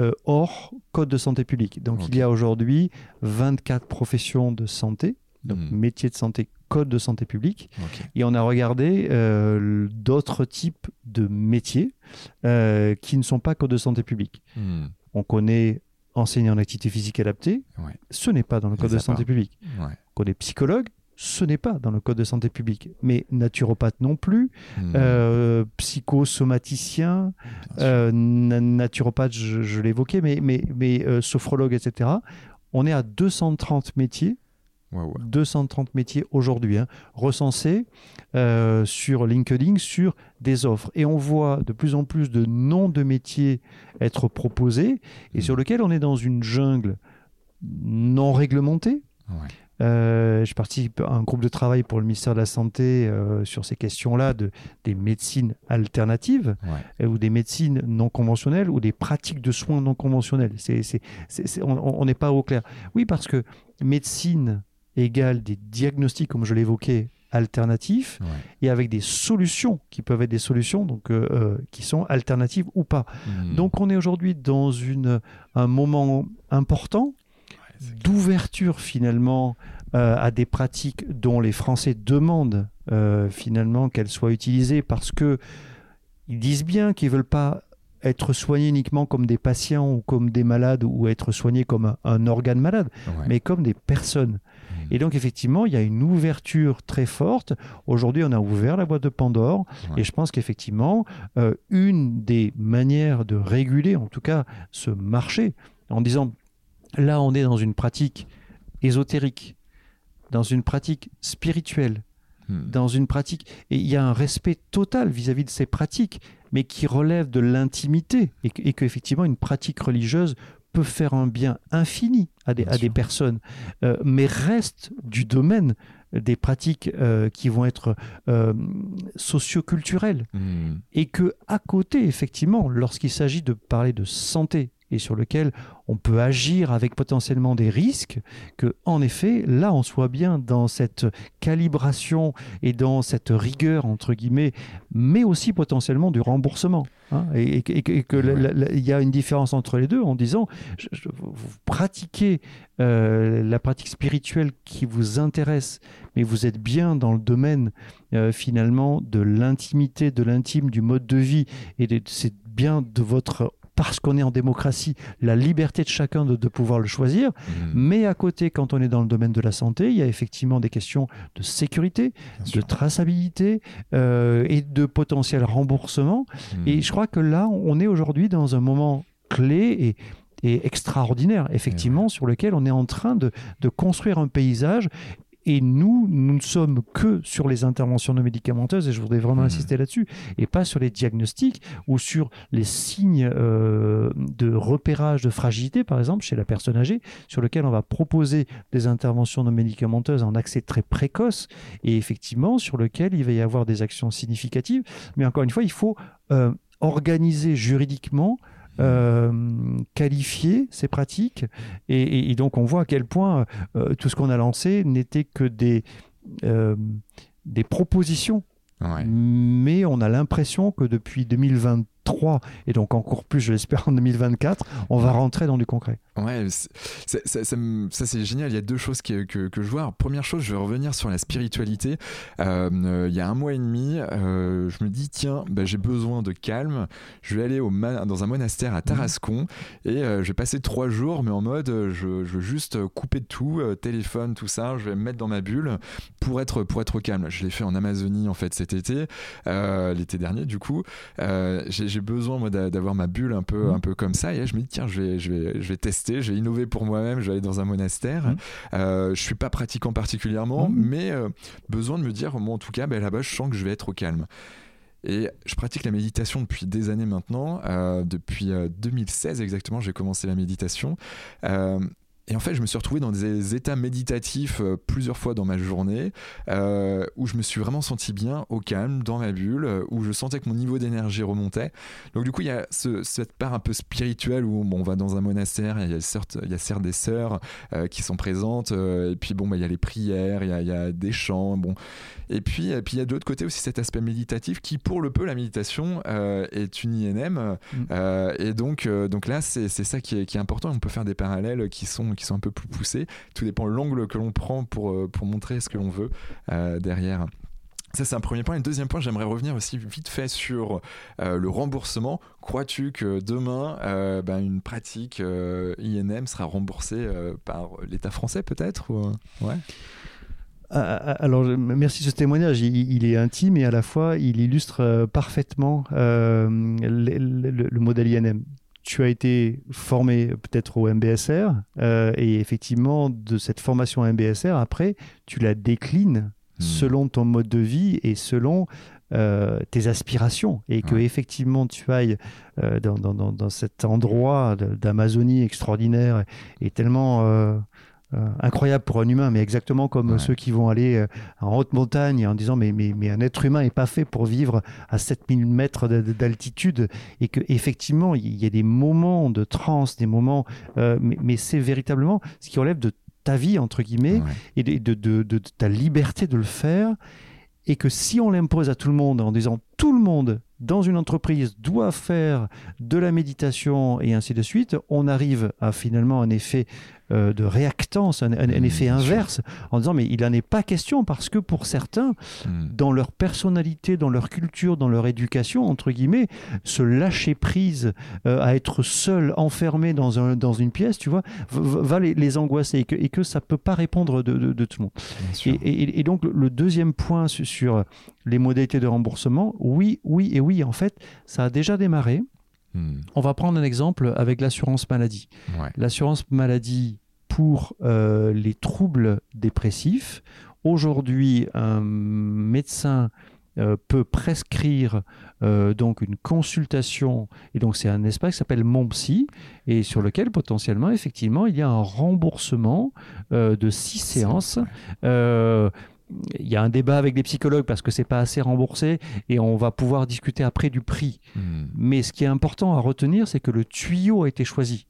euh, hors code de santé publique. Donc il y a aujourd'hui 24 professions de santé, donc Hmm. métiers de santé, code de santé publique. Et on a regardé euh, d'autres types de métiers qui ne sont pas code de santé publique. Hmm. On connaît enseignant en activité physique adaptée, Ouais. ce n'est pas dans le code de santé publique. Ouais. On connaît psychologue, ce n'est pas dans le code de santé publique. Mais naturopathe non plus, Hmm. euh, psychosomaticien, euh, na- naturopathe, je, je l'évoquais, mais, mais, mais euh, sophrologue, etc. On est à 230 métiers, Waouh. 230 métiers aujourd'hui, hein, recensés sur LinkedIn, sur des offres. Et on voit de plus en plus de noms de métiers être proposés et Mm. sur lesquels on est dans une jungle non réglementée. Ouais. Euh, je participe à un groupe de travail pour le ministère de la Santé euh, sur ces questions-là de, des médecines alternatives Ouais. euh, ou des médecines non conventionnelles ou des pratiques de soins non conventionnelles. C'est, c'est- c'est- c'est- on n'est pas au clair. Oui, parce que médecine égale des diagnostics, comme je l'évoquais, alternatifs Ouais. et avec des solutions qui peuvent être des solutions donc, qui sont alternatives ou pas. Hmm. Donc on est aujourd'hui dans une, un moment important. D'ouverture finalement euh, à des pratiques dont les Français demandent euh, finalement qu'elles soient utilisées parce que ils disent bien qu'ils veulent pas être soignés uniquement comme des patients ou comme des malades ou être soignés comme un, un organe malade, Ouais. mais comme des personnes. Hmm. Et donc effectivement, il y a une ouverture très forte. Aujourd'hui, on a ouvert la boîte de Pandore Ouais. et je pense qu'effectivement, euh, une des manières de réguler, en tout cas, ce marché, en disant, là, on est dans une pratique ésotérique, dans une pratique spirituelle, Hmm. dans une pratique, et il y a un respect total vis-à-vis de ces pratiques, mais qui relève de l'intimité, et, que- et qu'effectivement, une pratique religieuse peut faire un bien infini à des, à personnes, euh, mais reste du domaine des pratiques euh, qui vont être euh, socioculturelles Hmm. et que à côté effectivement lorsqu'il s'agit de parler de santé et sur lequel on peut agir avec potentiellement des risques que en effet là on soit bien dans cette calibration et dans cette rigueur entre guillemets mais aussi potentiellement du remboursement hein, et, et- et- et que la- Ouais. la- la- il y a une différence entre les deux en disant vous pratiquez euh, la pratique spirituelle qui vous intéresse mais vous êtes bien dans le domaine euh, finalement de l'intimité, de l'intime, du mode de vie, et c'est bien de votre, parce qu'on est en démocratie, la liberté de chacun de, de pouvoir le choisir. Hmm. Mais à côté, quand on est dans le domaine de la santé, il y a effectivement des questions de sécurité, Bien de sûr. traçabilité euh, et de potentiel remboursement. Hmm. Et je crois que là, on est aujourd'hui dans un moment clé et, et extraordinaire, effectivement, sur lequel on est en train de, de construire un paysage. Et nous, nous ne sommes que sur les interventions non médicamenteuses, et je voudrais vraiment Mhm. insister là-dessus, et pas sur les diagnostics ou sur les signes euh, de repérage de fragilité, par exemple, chez la personne âgée, sur lequel on va proposer des interventions non médicamenteuses en accès très précoce, et effectivement, sur lequel il va y avoir des actions significatives. Mais encore une fois, il faut euh, organiser juridiquement euh, qualifier ces pratiques et, et- et donc on voit à quel point euh, tout ce qu'on a lancé n'était que des, euh, des propositions Ouais. mais on a l'impression que depuis 2023 et donc encore plus je l'espère en 2024 on va rentrer dans du concret Ouais, ça, ça me- ça, c'est génial. Il y a deux choses que, que, que je vois. Alors, première chose, je vais revenir sur la spiritualité. Euh, euh, il y a un mois et demi, euh, je me dis tiens, bah, j'ai besoin de calme. Je vais aller au dans un monastère à Tarascon et euh, je vais passer trois jours, mais en mode je, je veux juste couper de tout, téléphone, tout ça. Je vais me mettre dans ma bulle pour être pour être calme. Je l'ai fait en Amazonie en fait cet été, l'été dernier du coup. J'ai j'ai besoin moi d'a- d'avoir ma bulle un peu un peu comme ça et là je me dis tiens je vais je vais je vais tester je vais innover pour moi-même je vais aller dans un monastère Mhm. euh, je suis pas pratiquant particulièrement Mhm. mais euh, besoin de me dire moi en tout cas ben, là-bas je sens que je vais être au calme et je pratique la méditation depuis des années maintenant. Euh, depuis euh, 2016 exactement, j'ai commencé la méditation. Et en fait, je me suis retrouvé dans des états méditatifs euh, plusieurs fois dans ma journée, euh, où je me suis vraiment senti bien, au calme, dans ma bulle, euh, où je sentais que mon niveau d'énergie remontait. Donc du coup, il y a cette part un peu spirituelle où bon, on va dans un monastère, il y a certes, il y a certes des sœurs qui sont présentes, et puis bon, bah, il y a les prières, il y a, il y a des chants, bon. Et puis, et puis il y a de l'autre côté aussi cet aspect méditatif qui, pour le peu, la méditation est une INM. Mm. et donc, donc là, c'est ça qui est, qui est important. On peut faire des parallèles qui sont qui sont un peu plus poussés. Tout dépend de l'angle que l'on prend pour, euh, pour montrer ce que l'on veut euh, derrière. Ça, c'est un premier point. Et le deuxième point, j'aimerais revenir aussi vite fait sur euh, le remboursement. Crois-tu que demain, ben, une pratique INM sera remboursée par l'État français, peut-être ouais? Alors, merci de ce témoignage. Il, est intime et à la fois, il illustre parfaitement le, modèle INM tu as été formé peut-être au MBSR euh, et effectivement de cette formation MBSR après tu la déclines hmm. selon ton mode de vie et selon euh, tes aspirations et que effectivement tu ailles euh, dans, dans, dans, cet endroit d'Amazonie extraordinaire et, tellement euh, incroyable pour un humain, mais exactement comme ceux qui vont aller euh, en haute montagne en disant mais, mais, mais un être humain n'est pas fait pour vivre à 7000 mètres d'altitude. Et que effectivement il y a des moments de transe, des moments, euh, mais, c'est véritablement ce qui relève de ta vie entre guillemets et de, de, de, ta liberté de le faire. Et que si on l'impose à tout le monde en disant tout le monde dans une entreprise doit faire de la méditation et ainsi de suite, on arrive à finalement un effet euh, de réactance, un, mmh, effet inverse, en disant mais il n'en est pas question parce que pour certains, mmh. dans leur personnalité, dans leur culture, dans leur éducation, entre guillemets, se lâcher prise euh, à être seul, enfermé dans, un, dans une pièce, tu vois, va les, angoisser et que, et que ça ne peut pas répondre de, tout le monde. Et, donc le deuxième point sur les modalités de remboursement, oui, oui et oui, en fait, ça a déjà démarré. Hmm. On va prendre un exemple avec l'assurance maladie. L'assurance maladie pour euh, les troubles dépressifs. Aujourd'hui, un médecin euh, peut prescrire euh, donc une consultation et donc c'est un espace qui s'appelle Mon Psy et sur lequel potentiellement effectivement il y a un remboursement de six séances il y a un débat avec les psychologues parce que c'est pas assez remboursé et on va pouvoir discuter après du prix. Hmm. Mais ce qui est important à retenir, c'est que le tuyau a été choisi.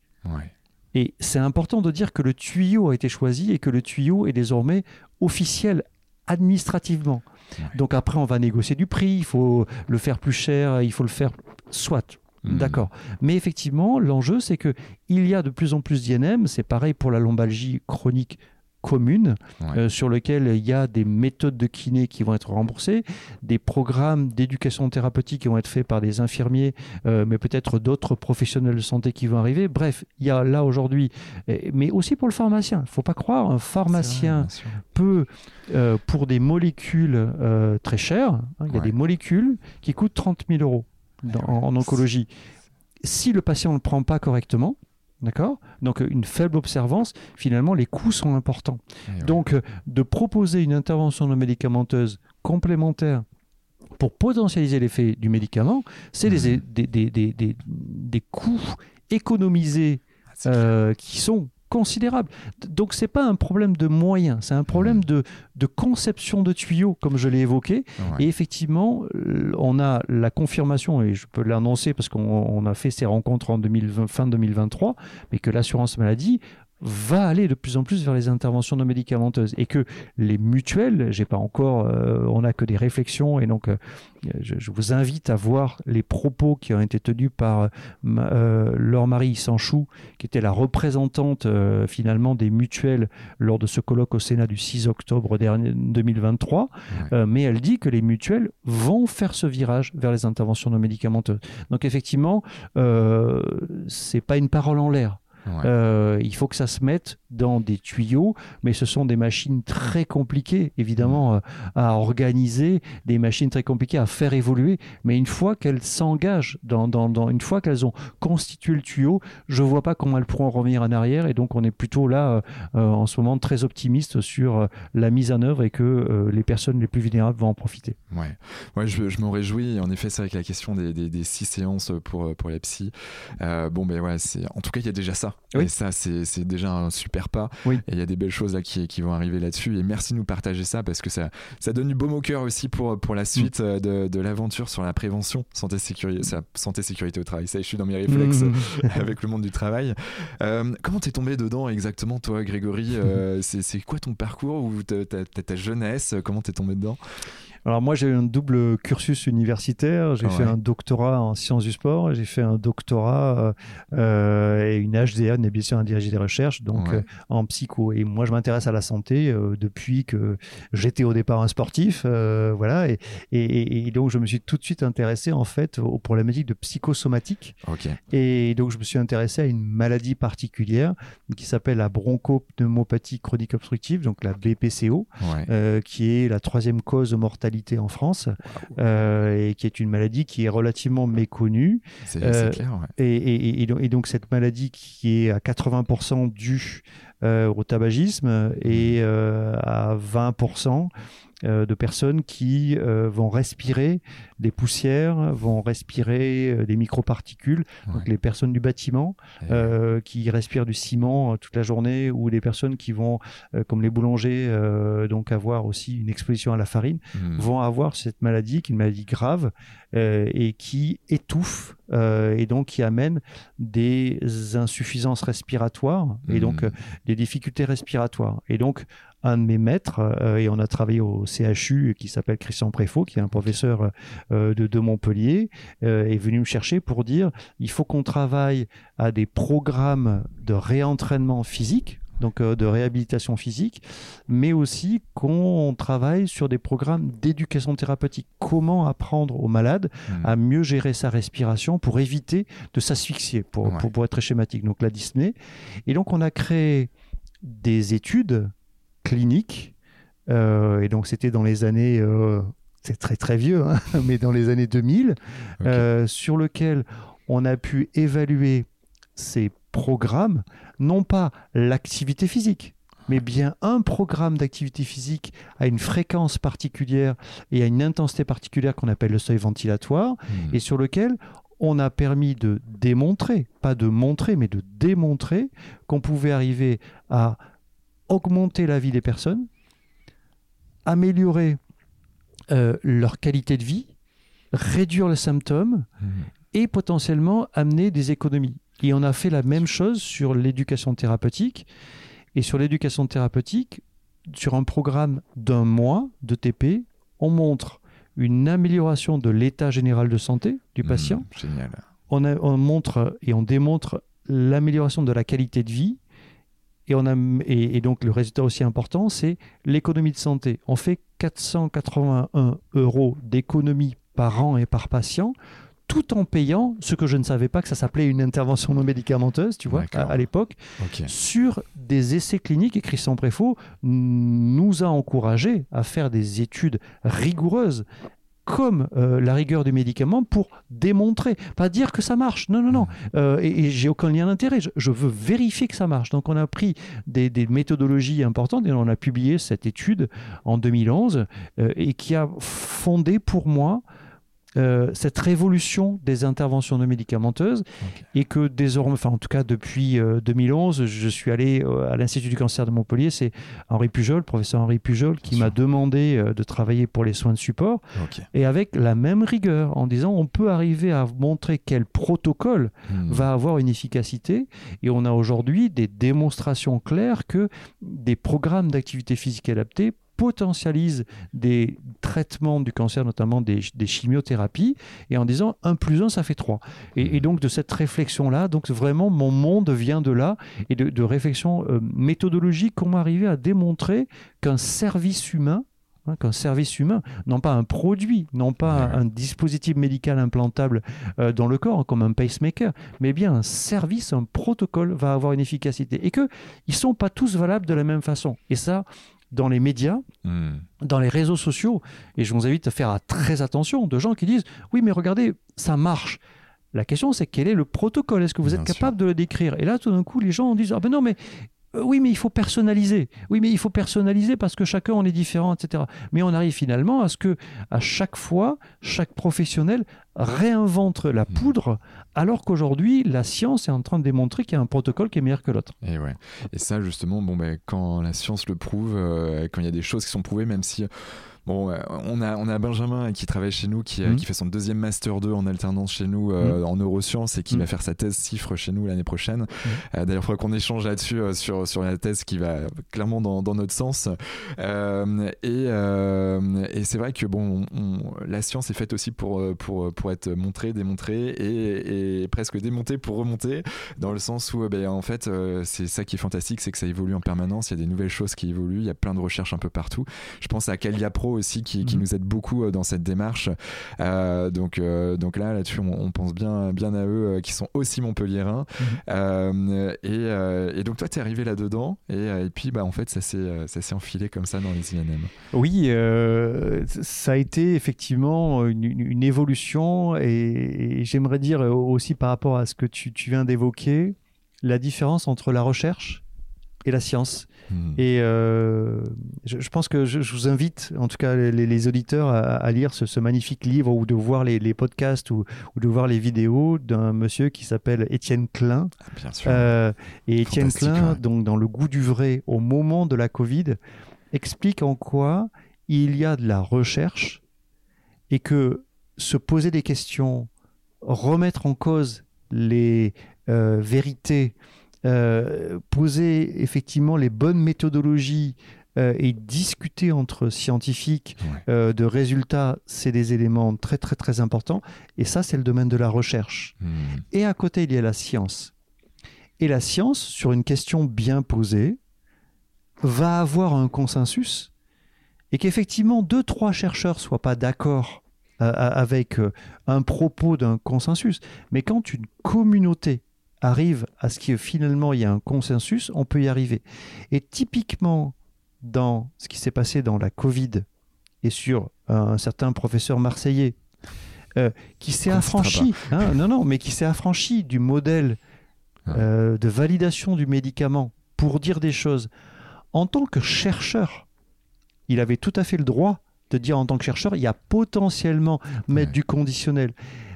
Et c'est important de dire que le tuyau a été choisi et que le tuyau est désormais officiel administrativement. Donc après, on va négocier du prix, il faut le faire plus cher, il faut le faire soit. Hmm. D'accord. Mais effectivement, l'enjeu, c'est que il y a de plus en plus d'INM. C'est pareil pour la lombalgie chronique commune euh, sur lequel il y a des méthodes de kiné qui vont être remboursées, des programmes d'éducation thérapeutique qui vont être faits par des infirmiers, euh, mais peut-être d'autres professionnels de santé qui vont arriver. Bref, il y a là aujourd'hui, mais aussi pour le pharmacien. Il ne faut pas croire, un pharmacien peut, euh, pour des molécules très chères, hein, il y a des molécules qui coûtent 30 000 euros eh en oncologie. Si le patient ne le prend pas correctement, D'accord? Donc une faible observance, finalement les coûts sont importants. Eh Donc euh, de proposer une intervention non médicamenteuse complémentaire pour potentialiser l'effet du médicament, c'est des, mmh. des, coûts économisés ah, euh, qui sont considérable. Donc c'est pas un problème de moyens, c'est un problème de, de, conception de tuyaux, comme je l'ai évoqué. Et effectivement, on a la confirmation, et je peux l'annoncer parce qu'on a fait ces rencontres en 2020, fin 2023, mais que l'assurance maladie va aller de plus en plus vers les interventions non médicamenteuses et que les mutuelles, j'ai pas encore, euh, on n'a que des réflexions et donc euh, je, vous invite à voir les propos qui ont été tenus par euh, Laure Marie Sanchou, qui était la représentante finalement des mutuelles lors de ce colloque au Sénat du 6 octobre dernier, 2023, mais elle dit que les mutuelles vont faire ce virage vers les interventions non médicamenteuses. Donc effectivement, c'est pas une parole en l'air. Euh, il faut que ça se mette dans des tuyaux, mais ce sont des machines très compliquées, évidemment, mm. euh, à organiser, des machines très compliquées à faire évoluer. Mais une fois qu'elles s'engagent, dans, dans, une fois qu'elles ont constitué le tuyau, je vois pas comment elles pourront revenir en arrière. Et donc, on est plutôt là, euh, en ce moment, très optimiste sur la mise en œuvre et que les personnes les plus vulnérables vont en profiter. Ouais, ouais je, je m'en réjouis. En effet, c'est avec la question des, des, six séances pour, pour les psy. bon, mais ouais, en tout cas, il y a déjà ça Et ça, c'est déjà un super pas. Oui. Et il y a des belles choses là qui, qui vont arriver là-dessus. Et merci de nous partager ça parce que ça, ça donne du baume au cœur aussi pour, pour la suite euh, de, de l'aventure sur la prévention, santé, sécurité, santé, sécurité au travail. Ça, je suis dans mes réflexes avec le monde du travail. Euh, comment t'es tombé dedans exactement, toi, Grégory euh, C'est quoi ton parcours ou ta, ta jeunesse? Comment t'es tombé dedans? Alors moi j'ai un double cursus universitaire, j'ai fait un doctorat en sciences du sport, j'ai fait un doctorat euh, et une HDA, une habilitation à diriger des recherches, donc euh, en psycho. Et moi je m'intéresse à la santé euh, depuis que j'étais au départ un sportif, voilà, et, et, donc je me suis tout de suite intéressé en fait aux problématiques de psychosomatique. Et donc je me suis intéressé à une maladie particulière qui s'appelle la bronchopneumopathie chronique obstructive, donc la BPCO, qui est la troisième cause de mortalité en France euh, et qui est une maladie qui est relativement méconnue. C'est euh, clair. Et, et, donc cette maladie qui est à 80% due euh, au tabagisme et mmh. à 20% euh, de personnes qui euh, vont respirer des poussières, vont respirer euh, des microparticules. Donc les personnes du bâtiment qui respirent du ciment toute la journée ou les personnes qui vont, comme les boulangers, donc avoir aussi une exposition à la farine, hmm. vont avoir cette maladie qui est une maladie grave et qui étouffe et donc qui amène des insuffisances respiratoires et donc hmm. des difficultés respiratoires. Et donc un de mes maîtres, euh, et on a travaillé au CHU qui s'appelle Christian Préfaux, qui est un professeur euh, de, Montpellier, euh, est venu me chercher pour dire il faut qu'on travaille à des programmes de réentraînement physique donc de réhabilitation physique, mais aussi qu'on travaille sur des programmes d'éducation thérapeutique. Comment apprendre aux malades mmh. à mieux gérer sa respiration pour éviter de s'asphyxier, pour, pour, être très schématique. Donc la dyspnée. Et donc on a créé des études clinique. Euh, et donc, c'était dans les années, euh, c'est très très vieux, hein, mais dans les années 2000, euh, sur lequel on a pu évaluer ces programmes, non pas l'activité physique, mais bien un programme d'activité physique à une fréquence particulière et à une intensité particulière qu'on appelle le seuil ventilatoire, hmm. et sur lequel on a permis de démontrer, pas de montrer, mais de démontrer qu'on pouvait arriver à augmenter la vie des personnes, améliorer euh, leur qualité de vie, réduire les symptômes mmh. et potentiellement amener des économies. Et on a fait la même chose sur l'éducation thérapeutique. Et sur l'éducation thérapeutique, sur un programme d'un mois de TP, on montre une amélioration de l'état général de santé du mmh, patient. génial. On, on montre et on démontre l'amélioration de la qualité de vie et, on a, et, donc le résultat aussi important, c'est l'économie de santé. On fait 481 euros d'économie par an et par patient tout en payant ce que je ne savais pas que ça s'appelait une intervention non médicamenteuse, tu vois, à, l'époque, sur des essais cliniques. Et Christian Préfaux nous a encouragés à faire des études rigoureuses comme euh, la rigueur du médicament pour démontrer, pas dire que ça marche. Non, non, non. Euh, et, j'ai aucun lien d'intérêt. Je, veux vérifier que ça marche. Donc on a pris des, méthodologies importantes et on a publié cette étude en 2011 euh, et qui a fondé pour moi euh, cette révolution des interventions non médicamenteuses et que désormais, enfin en tout cas depuis 2011, euh, je suis allé euh, à l'Institut du cancer de Montpellier, c'est Henri Pujol, professeur Henri Pujol, qui m'a demandé de travailler pour les soins de support. Et avec la même rigueur en disant on peut arriver à montrer quel protocole hmm. va avoir une efficacité. Et on a aujourd'hui des démonstrations claires que des programmes d'activité physique adaptée potentialise des traitements du cancer, notamment des, chimiothérapies, et en disant 1 plus 1, ça fait 3. Et, donc de cette réflexion-là, donc vraiment mon monde vient de là, et de, réflexion euh, méthodologique, comment arriver à démontrer qu'un service humain, hein, qu'un service humain, non pas un produit, non pas un, dispositif médical implantable euh, dans le corps comme un pacemaker, mais bien un service, un protocole va avoir une efficacité et que ils sont pas tous valables de la même façon. Et ça, dans les médias, hmm. dans les réseaux sociaux, et je vous invite à faire très attention de gens qui disent oui mais regardez, ça marche. La question c'est quel est le protocole? Est-ce que vous êtes capable de le décrire? Et là tout d'un coup les gens disent ah ben non mais oui, mais il faut personnaliser. Oui, mais il faut personnaliser parce que chacun on est différent, etc. Mais on arrive finalement à ce que à chaque fois, chaque professionnel réinvente la hmm. poudre, alors qu'aujourd'hui, la science est en train de démontrer qu'il y a un protocole qui est meilleur que l'autre. Et ouais. Et ça, justement, bon, ben, quand la science le prouve, euh, quand il y a des choses qui sont prouvées, même si Bon, on a, on a Benjamin qui travaille chez nous, qui, mhm. qui fait son deuxième Master 2 en alternance chez nous euh, mhm. en neurosciences et qui mhm. va faire sa thèse CIFRE chez nous l'année prochaine. Euh, d'ailleurs, il faudra qu'on échange là-dessus euh, sur, sur la thèse qui va clairement dans, dans notre sens. et, et c'est vrai que bon, la science est faite aussi pour, pour, pour être montrée, démontrée et, et presque démontée pour remonter, dans le sens où ben, en fait, c'est ça qui est fantastique, c'est que ça évolue en permanence, il y a des nouvelles choses qui évoluent, il y a plein de recherches un peu partout. Je pense à Calia Pro aussi qui, qui mhm. nous aide beaucoup euh, dans cette démarche. Euh, donc, euh, donc là, là-dessus, on, pense bien, bien à eux qui sont aussi montpelliérains. Mhm. Et, et, donc, toi, tu es arrivé là-dedans et, et, puis, bah, en fait, ça s'est enfilé comme ça dans les INM. Oui, ça a été effectivement une, une évolution et, j'aimerais dire aussi par rapport à ce que tu, tu viens d'évoquer, la différence entre la recherche et la science. Hmm. Et euh, je, pense que je, vous invite, en tout cas les, auditeurs, à, lire ce, magnifique livre ou de voir les, podcasts ou, de voir les vidéos d'un monsieur qui s'appelle Étienne Klein. Ah, bien sûr. Euh, et Étienne Klein, donc dans Le goût du vrai, au moment de la Covid, explique en quoi il y a de la recherche et que se poser des questions, remettre en cause les euh, vérités, euh, poser effectivement les bonnes méthodologies euh, et discuter entre scientifiques euh, de résultats, c'est des éléments très très très importants. Et ça, c'est le domaine de la recherche. Hmm. Et à côté, il y a la science. Et la science, sur une question bien posée, va avoir un consensus et qu'effectivement deux, trois chercheurs soient pas d'accord avec un propos d'un consensus, mais quand une communauté arrive à ce que finalement il y a un consensus, on peut y arriver. Et typiquement, dans ce qui s'est passé dans la Covid et sur un certain professeur marseillais euh, qui s'est affranchi, hein, non, non, mais qui s'est affranchi du modèle ah. euh, de validation du médicament pour dire des choses en tant que chercheur. Il avait tout à fait le droit de dire en tant que chercheur, il y a potentiellement mettre du conditionnel.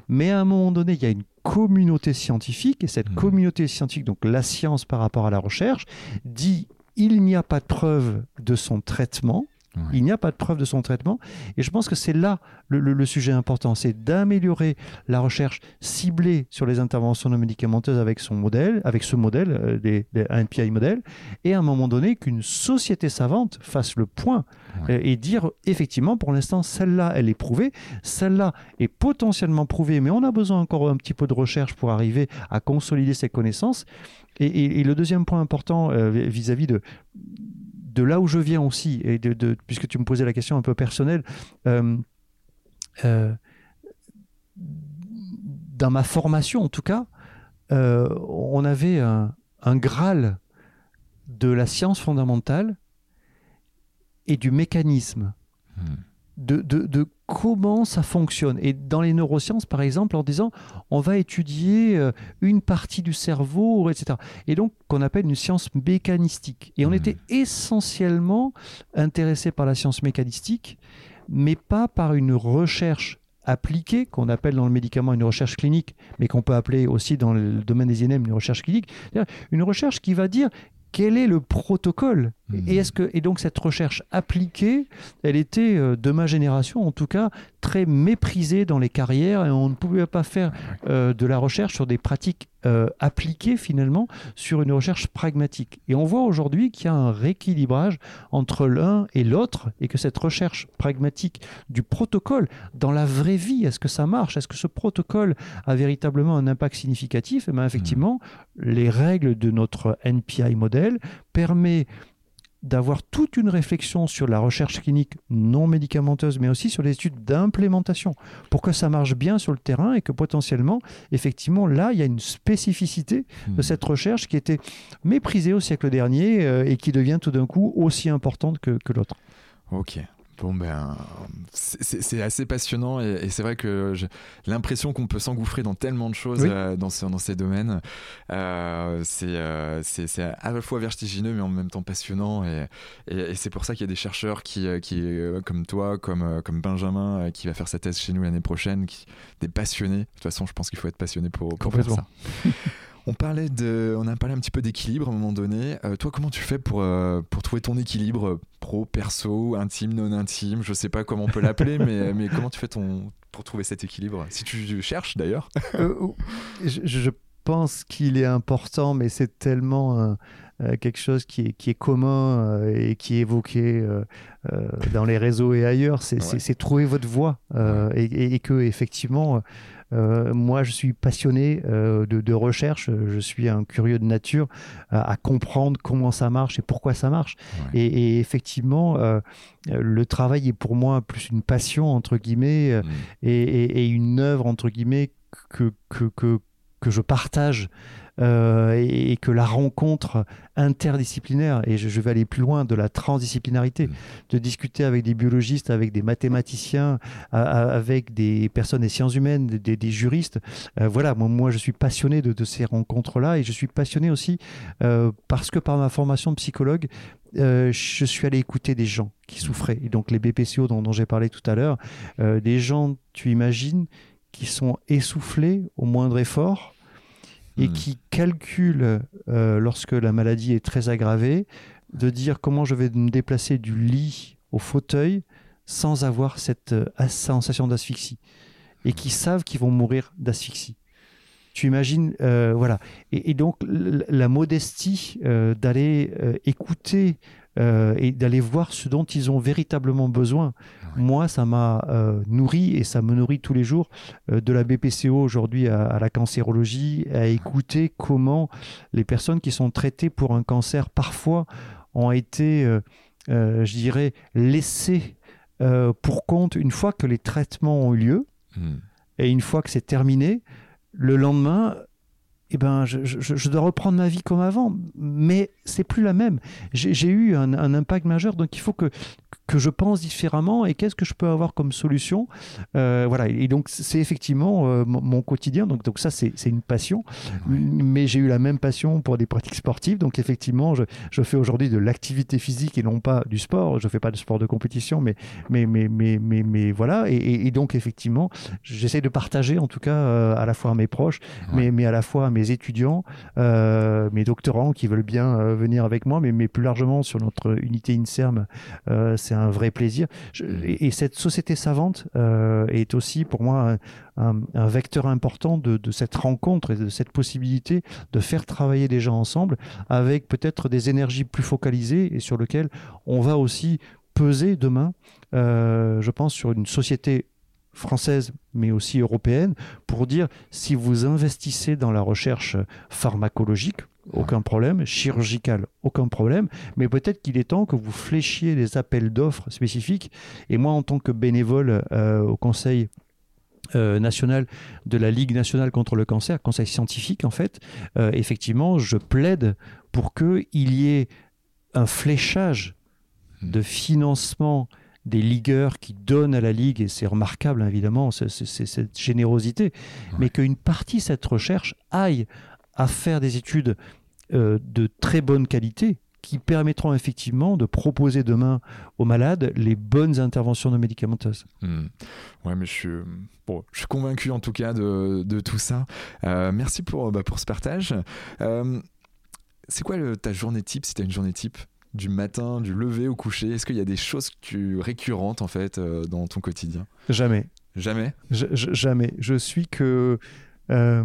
Mais à un moment donné, il y a une communauté scientifique, et cette mmh. communauté scientifique, donc la science par rapport à la recherche, dit il n'y a pas de preuve de son traitement, il n'y a pas de preuve de son traitement. Et je pense que c'est là le, sujet important, c'est d'améliorer la recherche ciblée sur les interventions non médicamenteuses avec son modèle, avec ce modèle, euh, des, NPI modèle, et à un moment donné qu'une société savante fasse le point euh, et dire effectivement, pour l'instant, celle-là, elle est prouvée, celle-là est potentiellement prouvée, mais on a besoin encore un petit peu de recherche pour arriver à consolider ces connaissances. Et, le deuxième point important euh, vis-à-vis de de là où je viens aussi, et de, puisque tu me posais la question un peu personnelle, euh, euh, dans ma formation en tout cas, euh, on avait un, Graal de la science fondamentale et du mécanisme. Hmm de, comment ça fonctionne. Et dans les neurosciences, par exemple, en disant on va étudier euh, une partie du cerveau, etc. Et donc, qu'on appelle une science mécanistique. Et on mmh. était essentiellement intéressé par la science mécanistique, mais pas par une recherche appliquée, qu'on appelle dans le médicament une recherche clinique, mais qu'on peut appeler aussi dans le domaine des INM une recherche clinique. Une recherche qui va dire quel est le protocole et, est-ce que, et donc cette recherche appliquée, elle était, euh, de ma génération en tout cas, très méprisée dans les carrières et on ne pouvait pas faire euh, de la recherche sur des pratiques euh, appliquées finalement sur une recherche pragmatique. Et on voit aujourd'hui qu'il y a un rééquilibrage entre l'un et l'autre et que cette recherche pragmatique du protocole dans la vraie vie, est-ce que ça marche? Est-ce que ce protocole a véritablement un impact significatif? Et eh bien effectivement, les règles de notre NPI modèle permettent d'avoir toute une réflexion sur la recherche clinique non médicamenteuse, mais aussi sur les études d'implémentation, pour que ça marche bien sur le terrain et que potentiellement, effectivement, là, il y a une spécificité de hmm. cette recherche qui était méprisée au siècle dernier euh, et qui devient tout d'un coup aussi importante que, que l'autre. Ok, Bon ben, c'est assez passionnant et, c'est vrai que j'ai l'impression qu'on peut s'engouffrer dans tellement de choses euh, dans, dans, ces domaines. Euh, euh, c'est à la fois vertigineux mais en même temps passionnant et, et, c'est pour ça qu'il y a des chercheurs qui, qui comme toi, comme, comme Benjamin, qui va faire sa thèse chez nous l'année prochaine, qui, des passionnés. De toute façon, je pense qu'il faut être passionné pour, pour faire ça. On parlait de, on a parlé un petit peu d'équilibre à un moment donné. Euh, toi, comment tu fais pour euh, pour trouver ton équilibre pro, perso, intime, non intime? Je sais pas comment on peut l'appeler, mais mais comment tu fais ton pour trouver cet équilibre? Si tu cherches d'ailleurs. Euh, je, pense qu'il est important, mais c'est tellement quelque chose qui est, qui est commun et qui est évoqué dans les réseaux et ailleurs, c'est trouver votre voie et, et, et, que effectivement euh, moi, je suis passionné euh, de, recherche. Je suis un curieux de nature à, comprendre comment ça marche et pourquoi ça marche. Et, effectivement, euh, le travail est pour moi plus une passion entre guillemets mm. et, une œuvre entre guillemets que que, que, que je partage euh, et, que la rencontre interdisciplinaire, et je, vais aller plus loin, de la transdisciplinarité, mm. de discuter avec des biologistes, avec des mathématiciens, avec des personnes des sciences humaines, des, juristes. Euh, voilà, moi, moi, je suis passionné de, ces rencontres-là et je suis passionné aussi euh, parce que par ma formation de psychologue, je suis allé écouter des gens qui mm. souffraient. Et donc les BPCO dont, dont j'ai parlé tout à l'heure, des gens, tu imagines, qui sont essoufflés au moindre effort, et hmm. qui calcule, euh, lorsque la maladie est très aggravée, de dire comment je vais me déplacer du lit au fauteuil sans avoir cette euh, sensation d'asphyxie. Et qui savent qu'ils vont mourir d'asphyxie. Tu imagines, euh, voilà. Et, donc, la modestie d'aller écouter et d'aller voir ce dont ils ont véritablement besoin moi, ça m'a euh, nourri et ça me nourrit tous les jours euh, de la BPCO aujourd'hui à, la cancérologie, à écouter comment les personnes qui sont traitées pour un cancer parfois ont été, euh, je dirais, laissées pour compte une fois que les traitements ont eu lieu hmm. et une fois que c'est terminé. Le lendemain, eh ben, je, dois reprendre ma vie comme avant, mais c'est plus la même. J'ai eu un, un, impact majeur, donc il faut que, que je pense différemment et qu'est-ce que je peux avoir comme solution. Euh, voilà, et donc c'est effectivement euh, mon quotidien. Donc, donc ça, c'est une passion. Mais j'ai eu la même passion pour des pratiques sportives. Donc effectivement, je, je fais aujourd'hui de l'activité physique et non pas du sport. Je fais pas de sport de compétition, mais, mais, mais, mais, mais, mais voilà. Et, donc effectivement, j'essaie de partager en tout cas euh, à la fois à mes proches, mais, mais à la fois à mes étudiants, mes doctorants qui veulent bien venir avec moi, mais, plus largement sur notre unité INSERM. c'est un vrai plaisir. et, cette société savante euh, est aussi pour moi un, vecteur important de, cette rencontre et de cette possibilité de faire travailler des gens ensemble avec peut-être des énergies plus focalisées et sur lesquelles on va aussi peser demain, euh, je pense, sur une société française mais aussi européenne pour dire si vous investissez dans la recherche pharmacologique, aucun problème, chirurgical, aucun problème, mais peut-être qu'il est temps que vous fléchiez des appels d'offres spécifiques. Et moi, en tant que bénévole euh, au Conseil euh, national de la Ligue nationale contre le cancer, conseil scientifique en fait, euh, effectivement, je plaide pour qu'il y ait un fléchage de financement des ligueurs qui donnent à la Ligue, et c'est remarquable évidemment, c'est cette générosité, mais qu'une partie de cette recherche aille à faire des études euh, de très bonne qualité qui permettront effectivement de proposer demain aux malades les bonnes interventions non médicamenteuses. Hmm. Ouais, mais je suis, bon, je suis convaincu en tout cas de, de tout ça. Euh, merci pour, bah, pour ce partage. Euh, c'est quoi ta journée type, si tu as une journée type? Du matin, du lever au coucher Est-ce qu'il y a des choses que, récurrentes en fait dans ton quotidien? Jamais. Jamais? Jamais. Je suis que euh,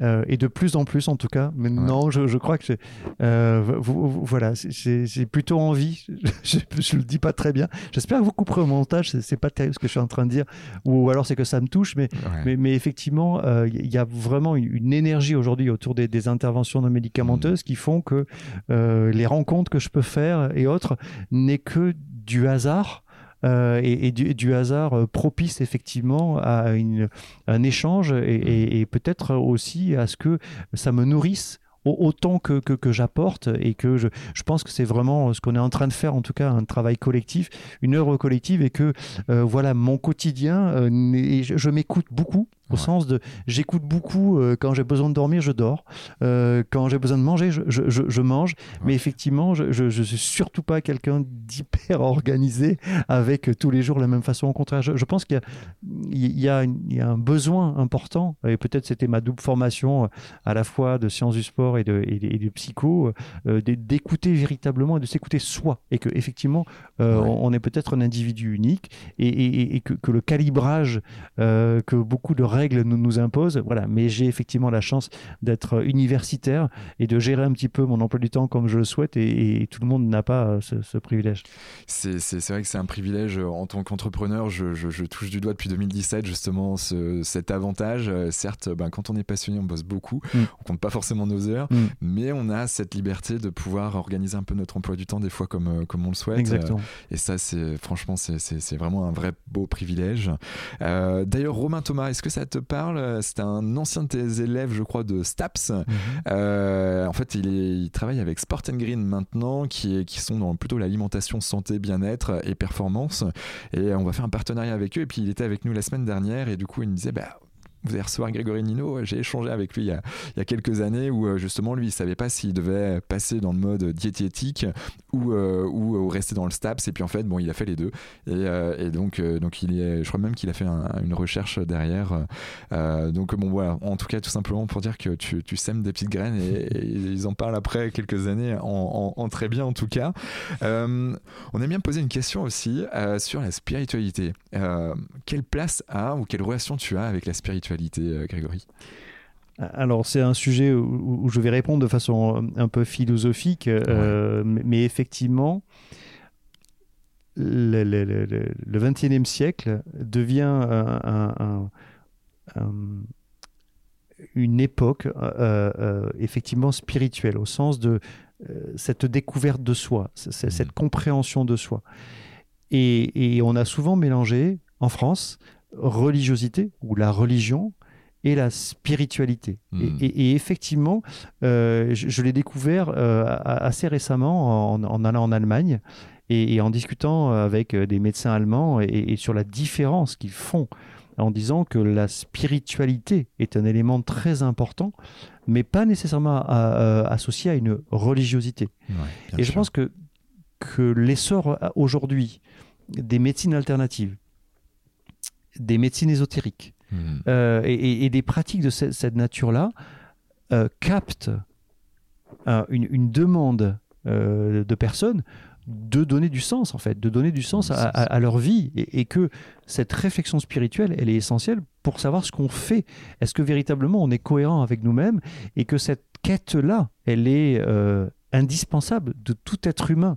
et de plus en plus en tout cas. Mais non, je, je, crois que euh, voilà, j'ai plutôt envie. je, ne le dis pas très bien. J'espère que vous couperez au montage. C'est pas terrible ce que je suis en train de dire, ou alors c'est que ça me touche. Mais mais, mais, effectivement, euh, il y a vraiment une, énergie aujourd'hui autour des, des, interventions non médicamenteuses mm. qui font que euh, les rencontres que je peux faire et autres n'est que du hasard. Euh, et, du, hasard euh, propice effectivement à une, un échange et, et peut-être aussi à ce que ça me nourrisse autant que, que, j'apporte et que je, je pense que c'est vraiment ce qu'on est en train de faire, en tout cas un travail collectif, une œuvre collective et que voilà mon quotidien, je m'écoute beaucoup au sens de j'écoute beaucoup euh, quand j'ai besoin de dormir, je dors. Euh, quand j'ai besoin de manger, je, je, je, mange. Mais effectivement, je ne suis surtout pas quelqu'un d'hyper organisé avec tous les jours la même façon. Au contraire, je, pense qu'il y, y, a un besoin important, et peut-être c'était ma double formation euh, à la fois de sciences du sport et de, et de, psycho, d'écouter véritablement et de s'écouter soi. Et que effectivement, on, est peut-être un individu unique et, et que, que, le calibrage que beaucoup de règles nous, nous imposent. Voilà. Mais j'ai effectivement la chance d'être universitaire et de gérer un petit peu mon emploi du temps comme je le souhaite et, tout le monde n'a pas euh, ce, privilège. C'est vrai que c'est un privilège en tant qu'entrepreneur. Je, je, touche du doigt depuis 2017 justement cet avantage. Euh, certes, ben, quand on est passionné, on bosse beaucoup. Mm. On compte pas forcément nos heures, mm. mais on a cette liberté de pouvoir organiser un peu notre emploi du temps des fois comme, euh, comme on le souhaite. Exactement. Et ça, c'est franchement, c'est vraiment un vrai beau privilège. D'ailleurs, Romain Thomas, est-ce que ça te parle, c'est un ancien de tes élèves, je crois, de STAPS. Mhm. Euh, en fait, il, travaille avec Sport and Green maintenant, qui, qui sont dans plutôt l'alimentation, santé, bien-être et performance. Et on va faire un partenariat avec eux. Et puis, il était avec nous la semaine dernière. Et du coup, il me disait, bah, vous allez recevoir Grégory Nino. J'ai échangé avec lui il y, a, quelques années où euh, justement lui il savait pas s'il devait passer dans le mode diététique ou, euh, ou, rester dans le STAPS. Et puis en fait, bon, il a fait les deux. Et, euh, donc, donc il est, je crois même qu'il a fait une recherche derrière. donc bon, voilà. En tout cas, tout simplement pour dire que tu, tu sèmes des petites graines et, ils en parlent après quelques années en, en, très bien en tout cas. on aime bien poser une question aussi sur la spiritualité. quelle place a ou quelle relation tu as avec la spiritualité? Euh, Grégory alors c'est un sujet où, je vais répondre de façon euh, un peu philosophique, euh, mais, effectivement, le, le, 21e siècle devient une époque effectivement spirituelle, au sens de cette découverte de soi, cette mmh. compréhension de soi. et, on a souvent mélangé en France religiosité ou la religion et la spiritualité. Et, hmm. effectivement, euh, je, l'ai découvert euh, assez récemment en, allant en Allemagne et, en discutant avec des médecins allemands et, sur la différence qu'ils font en disant que la spiritualité est un élément très important, mais pas nécessairement associé à une religiosité. et je pense que, que l'essor aujourd'hui des médecines alternatives, des médecines ésotériques hmm. euh, et, des pratiques de cette, nature-là euh, captent euh, une, demande de personnes de donner du sens, en fait, de donner du sens à, leur vie, et, que cette réflexion spirituelle, elle est essentielle pour savoir ce qu'on fait. Est-ce que véritablement on est cohérent avec nous-mêmes, et que cette quête-là, elle est indispensable de tout être humain,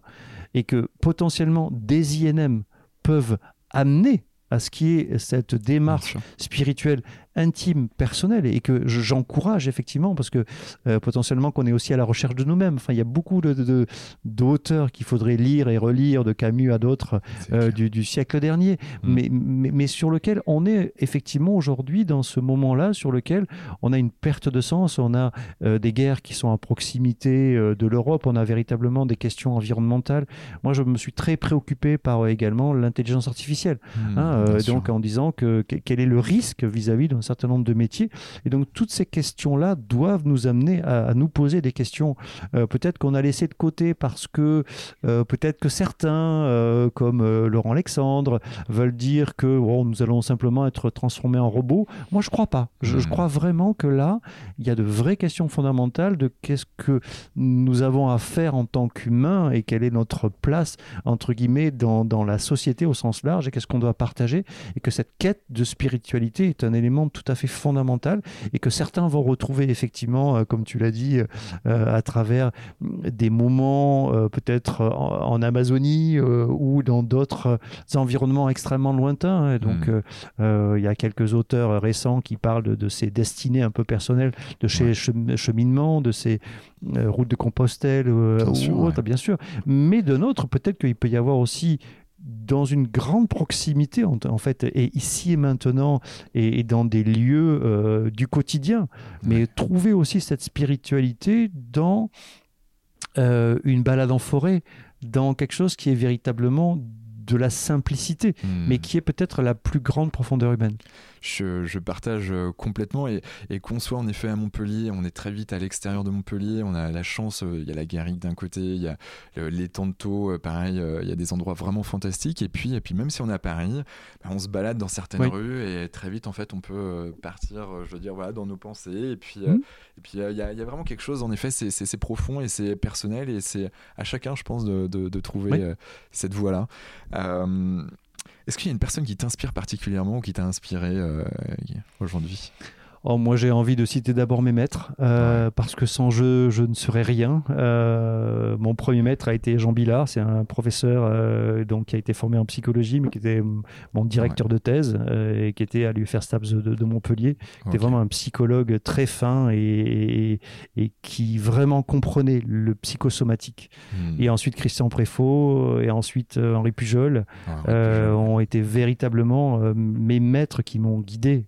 et que potentiellement des INM peuvent amener à ce qui est cette démarche spirituelle intime, personnelle, et que j'encourage effectivement, parce que euh, potentiellement qu'on est aussi à la recherche de nous-mêmes. Enfin, il y a beaucoup de, d'auteurs qu'il faudrait lire et relire, de Camus à d'autres euh, du, siècle dernier, mm. mais, mais, sur lequel on est effectivement aujourd'hui dans ce moment-là, sur lequel on a une perte de sens, on a euh, des guerres qui sont à proximité de l'Europe, on a véritablement des questions environnementales. Moi, je me suis très préoccupé par également l'intelligence artificielle. Mm. Hein, donc en disant que, quel est le risque vis-à-vis d'un certain nombre de métiers. Et donc toutes ces questions-là doivent nous amener à, nous poser des questions. Euh, peut-être qu'on a laissé de côté parce que euh, peut-être que certains, comme Laurent Alexandre, veulent dire que nous allons simplement être transformés en robots. Moi, je crois pas. Je, je, hmm. crois vraiment que là, il y a de vraies questions fondamentales de qu'est-ce que nous avons à faire en tant qu'humains et quelle est notre place, entre guillemets, dans, dans la société au sens large et qu'est-ce qu'on doit partager et que cette quête de spiritualité est un élément tout à fait fondamental et que certains vont retrouver effectivement, euh, comme tu l'as dit, euh, à travers des moments euh, peut-être en, Amazonie ou dans d'autres environnements extrêmement lointains. donc hmm. il y a quelques auteurs récents qui parlent de, ces destinées un peu personnelles, de ces cheminements, de ces routes de Compostelle ou autres, bien sûr. Mais de notre, peut-être qu'il peut y avoir aussi dans une grande proximité en, fait, et ici et maintenant, et, dans des lieux euh, du quotidien, mais trouver aussi cette spiritualité dans euh, une balade en forêt, dans quelque chose qui est véritablement de la simplicité, hmm. mais qui est peut-être la plus grande profondeur humaine je, partage euh, complètement et, qu'on soit en effet à Montpellier, on est très vite à l'extérieur de Montpellier, on a la chance, euh, il y a la Garrigue d'un côté, il y a les Tantos, pareil, il y a des endroits vraiment fantastiques et puis, et puis même si on est à Paris, bah, on se balade dans certaines rues et très vite en fait on peut euh, partir, je veux dire, voilà, dans nos pensées et puis mmh. et puis il y, a, vraiment quelque chose, en effet, c'est profond et c'est personnel et c'est à chacun, je pense, de, de, trouver cette voie-là. Est-ce qu'il y a une personne qui t'inspire particulièrement ou qui t'a inspiré euh, aujourd'hui? Oh, moi, j'ai envie de citer d'abord mes maîtres, euh, parce que sans eux, je ne serais rien. Euh, mon premier maître a été Jean Billard, c'est un professeur euh, donc, qui a été formé en psychologie, mais qui était mon directeur de thèse et qui était à l'UFR Stabs de, Montpellier. Qui était vraiment un psychologue très fin et, et, qui vraiment comprenait le psychosomatique. Hmm. Et ensuite, Christian Préfaux et ensuite Henri Pujol ah, ont été véritablement mes maîtres qui m'ont guidé.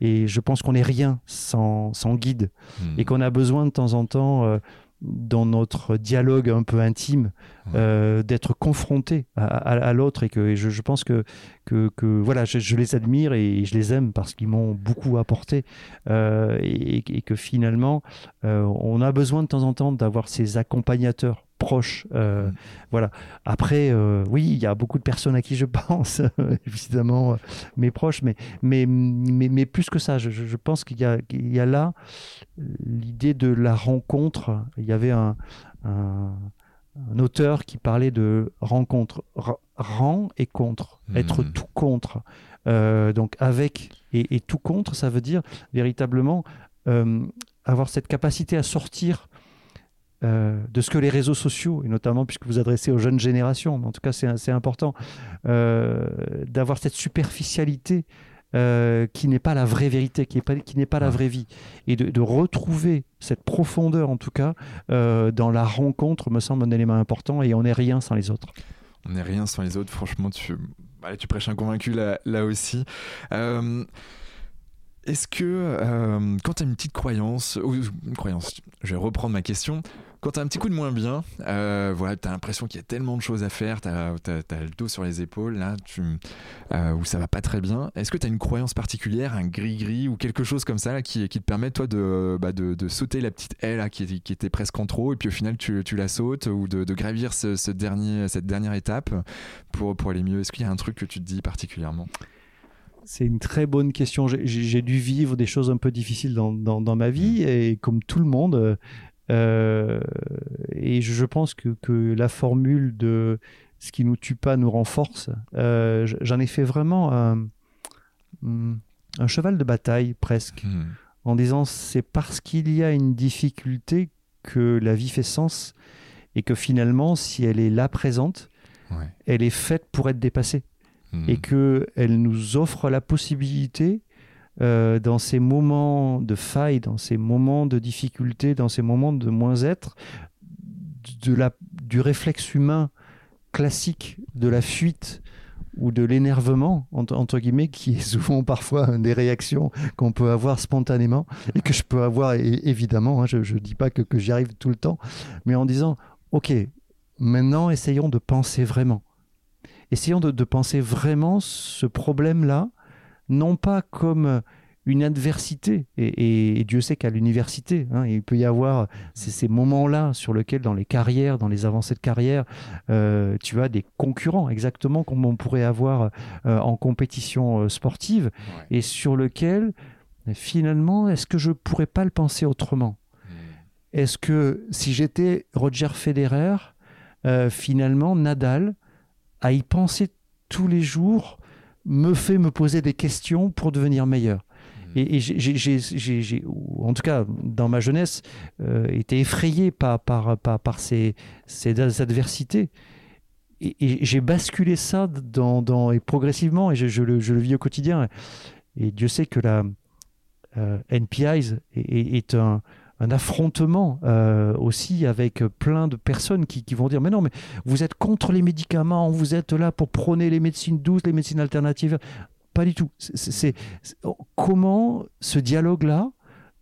et je pense qu'on n'est rien sans, guide et hmm. qu'on a besoin de temps en temps, euh, dans notre dialogue un peu intime, euh, d'être confronté à, l'autre et que je, pense que, que, voilà, je, les admire et je les aime parce qu'ils m'ont beaucoup apporté euh, et, que finalement, on a besoin de temps en temps d'avoir ces accompagnateurs proche. Euh, mm. Voilà. Après, euh, oui, il y a beaucoup de personnes à qui je pense, évidemment, euh, mes proches, mais, mais, mais, plus que ça, je, pense qu'il y a, y a là l'idée de la rencontre. Il y avait un, un, auteur qui parlait de rencontre, rang et contre, être mm. tout contre. donc avec et, et, tout contre, ça veut dire véritablement avoir cette capacité à sortir euh, de ce que les réseaux sociaux, et notamment puisque vous adressez aux jeunes générations, en tout cas c'est important, euh, d'avoir cette superficialité euh, qui n'est pas la vraie vérité, qui n'est pas, la vraie vie, et de, retrouver cette profondeur en tout cas dans la rencontre me semble un élément important, et on n'est rien sans les autres. On n'est rien sans les autres, franchement, tu, tu prêches un convaincu là, là aussi. Est-ce que quand tu as une petite croyance, une croyance, je vais reprendre ma question, quand t'as un petit coup de moins bien, euh, voilà, t'as l'impression qu'il y a tellement de choses à faire, t'as as, le dos sur les épaules, là, tu, euh, où ça va pas très bien. Est-ce que t'as une croyance particulière, un gris-gris ou quelque chose comme ça qui, te permet, toi, de, bah, de, sauter la petite aile qui, qui, était presque en trop et puis au final, tu, tu la sautes ou de, gravir cette dernière étape pour, pour aller mieux? Est-ce qu'il y a un truc que tu te dis particulièrement? C'est une très bonne question. J'ai dû vivre des choses un peu difficiles dans, dans, dans ma vie mmh. et comme tout le monde, euh, et je pense que, que, la formule de ce qui nous tue pas nous renforce, euh, j'en ai fait vraiment un, un, cheval de bataille presque, hmm. en disant c'est parce qu'il y a une difficulté que la vie fait sens et que finalement, si elle est là présente, elle est faite pour être dépassée. Hmm. Et qu'elle nous offre la possibilité euh, dans ces moments de faille, dans ces moments de difficulté, dans ces moments de moins-être, de la, du réflexe humain classique de la fuite ou de l'énervement, entre, guillemets, qui est souvent parfois des réactions qu'on peut avoir spontanément et que je peux avoir évidemment, hein, je ne dis pas que, que j'y arrive tout le temps, mais en disant, OK, maintenant essayons de penser vraiment. Essayons de, de penser vraiment ce problème-là non pas comme une adversité. Et, Dieu sait qu'à l'université, hein, il peut y avoir ces, moments-là sur lesquels, dans les carrières, dans les avancées de carrière, euh, tu as des concurrents, exactement comme on pourrait avoir euh, en compétition euh, sportive, et sur lequel, finalement, est-ce que je pourrais pas le penser autrement? Hmm. Est-ce que si j'étais Roger Federer, finalement, Nadal, à y penser tous les jours, me fait me poser des questions pour devenir meilleur. Mmh. Et, j'ai, en tout cas, dans ma jeunesse, euh, été effrayé par, par, par, ces, ces, adversités. Et, j'ai basculé ça dans, dans, et progressivement, et je, le, je, le, vis au quotidien. Et Dieu sait que la euh, NPIs est, est, un, un affrontement euh, aussi avec plein de personnes qui, vont dire mais non mais vous êtes contre les médicaments, vous êtes là pour prôner les médecines douces, les médecines alternatives. Pas du tout. C'est comment ce dialogue-là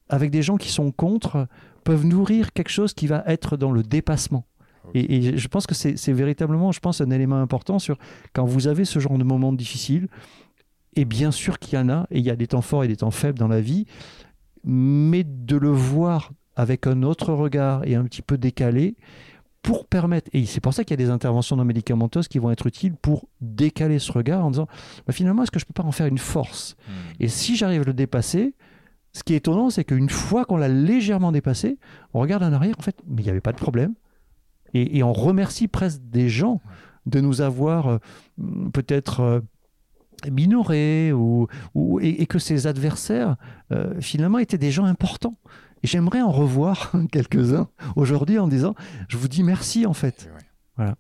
avec des gens qui sont contre peuvent nourrir quelque chose qui va être dans le dépassement? Et, je pense que c'est véritablement, je pense, un élément important sur quand vous avez ce genre de moments difficiles. Et bien sûr qu'il y en a, et il y a des temps forts et des temps faibles dans la vie, mais de le voir avec un autre regard et un petit peu décalé pour permettre, et c'est pour ça qu'il y a des interventions non médicamenteuses qui vont être utiles pour décaler ce regard en disant bah, finalement, est-ce que je ne peux pas en faire une force? Hmm. Et si j'arrive à le dépasser, ce qui est étonnant, c'est qu'une fois qu'on l'a légèrement dépassé, on regarde en arrière, en fait, mais il n'y avait pas de problème. Et, on remercie presque des gens de nous avoir euh, peut-être euh, minorés ou, et, que ces adversaires, euh, finalement, étaient des gens importants. Et j'aimerais en revoir quelques-uns aujourd'hui en disant, je vous dis merci en fait. Voilà.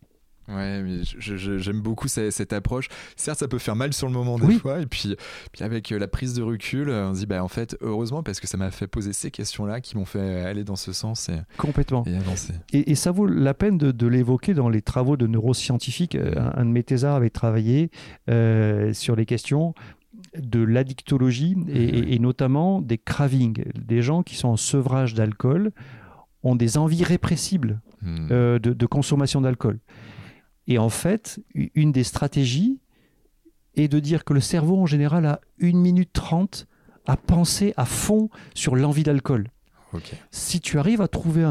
Ouais, mais j'aime beaucoup cette, approche. Certes, ça peut faire mal sur le moment des fois, et puis, puis avec euh, la prise de recul, euh, on se dit, bah en fait, heureusement, parce que ça m'a fait poser ces questions-là qui m'ont fait aller dans ce sens et, Complètement. et avancer. Et, ça vaut la peine de, l'évoquer dans les travaux de neuroscientifiques. Euh, un, un de mes thésards avait travaillé sur les questions de l'addictologie et, et, notamment des cravings, des gens qui sont en sevrage d'alcool ont des envies répressibles hmm. de, de, consommation d'alcool. Et en fait, une des stratégies est de dire que le cerveau en général a une minute trente à penser à fond sur l'envie d'alcool. Si tu arrives à trouver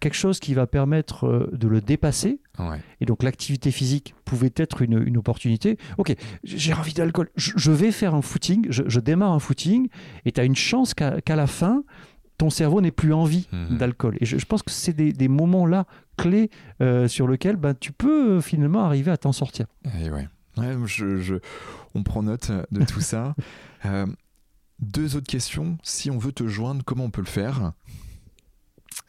quelque chose qui va permettre euh, de le dépasser, et donc l'activité physique pouvait être une, opportunité, ok, j'ai envie d'alcool, je, vais faire un footing, je, démarre un footing, et tu as une chance qu'à la fin, ton cerveau n'ait plus envie mhm. d'alcool. Et je, pense que c'est des, moments-là clés euh, sur lesquels ben, tu peux euh, finalement arriver à t'en sortir. Et ouais. je, on prend note de tout ça. Euh, deux autres questions. Si on veut te joindre, comment on peut le faire?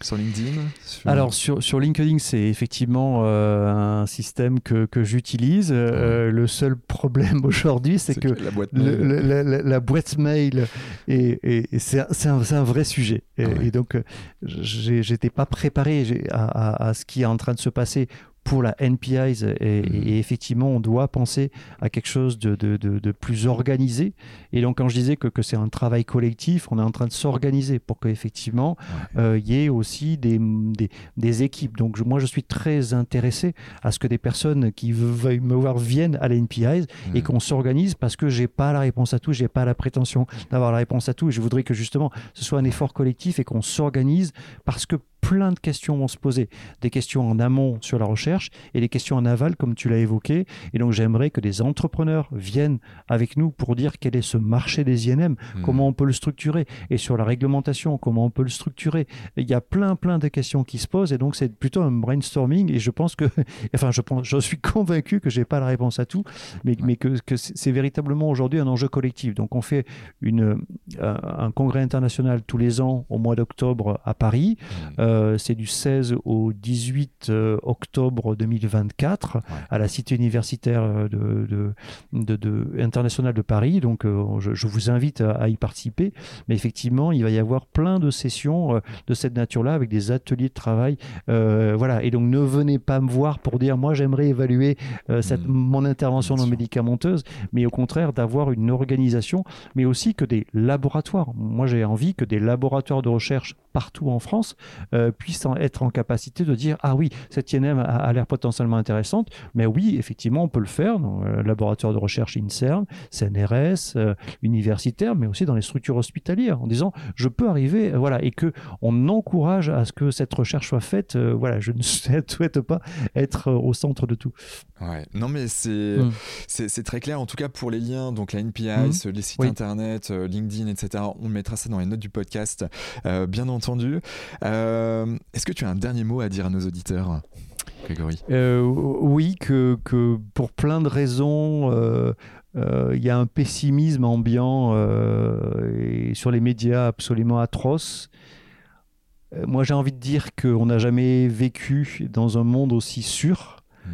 Sur LinkedIn Alors sur, sur LinkedIn, c'est effectivement euh, un système que, que j'utilise. Euh, le seul problème aujourd'hui, c'est que, la, boîte mail, la, boîte mail et, c'est un, un, vrai sujet. Et, donc, euh, j'étais pas préparé à, à, ce qui est en train de se passer pour la NPIs et, effectivement on doit penser à quelque chose de, de, de, plus organisé. Et donc quand je disais que, que c'est un travail collectif on est en train de s'organiser pour qu'effectivement euh, il y ait aussi des, des, des équipes. Donc moi je suis très intéressé à ce que des personnes qui veulent me voir viennent à la NPIs et mhm. qu'on s'organise parce que j'ai pas la réponse à tout j'ai pas la prétention d'avoir la réponse à tout. Et je voudrais que justement ce soit un effort collectif et qu'on s'organise parce que plein de questions vont se poser. Des questions en amont sur la recherche et des questions en aval, comme tu l'as évoqué. Et donc, j'aimerais que des entrepreneurs viennent avec nous pour dire quel est ce marché des INM, hmm. comment on peut le structurer, et sur la réglementation, comment on peut le structurer. Il y a plein, plein de questions qui se posent, et donc c'est plutôt un brainstorming. Et je pense que, enfin, je, pense, je suis convaincu que j'ai pas la réponse à tout, mais, mais que, que c'est véritablement aujourd'hui un enjeu collectif. Donc, on fait une, euh, un congrès international tous les ans au mois d'octobre à Paris. Hmm. Euh, c'est du 16 au 18 euh, octobre 2024 à la Cité universitaire euh, de, de, internationale de Paris. Donc, je, vous invite à, y participer. Mais effectivement, il va y avoir plein de sessions de cette nature-là avec des ateliers de travail. voilà. Et donc, ne venez pas me voir pour dire moi, j'aimerais évaluer cette, hmm. mon intervention non médicamenteuse, mais au contraire, d'avoir une organisation, mais aussi que des laboratoires. Moi, j'ai envie que des laboratoires de recherche partout en France euh, puissent être en capacité de dire ah oui cette INM a, l'air potentiellement intéressante mais oui effectivement on peut le faire dans le laboratoire de recherche INSERM CNRS euh, universitaire mais aussi dans les structures hospitalières en disant je peux arriver euh, voilà et que on encourage à ce que cette recherche soit faite voilà je ne souhaite pas être au centre de tout ouais non mais c'est mmh. c'est très clair en tout cas pour les liens donc la NPI mmh. les sites internet LinkedIn etc on mettra ça dans les notes du podcast bien entendu entendu. Euh, est-ce que tu as un dernier mot à dire à nos auditeurs Grégory? Euh, Oui, que, que, pour plein de raisons, euh, il y a un pessimisme ambiant et sur les médias absolument atroce. Moi, j'ai envie de dire qu'on n'a jamais vécu dans un monde aussi sûr. Hmm.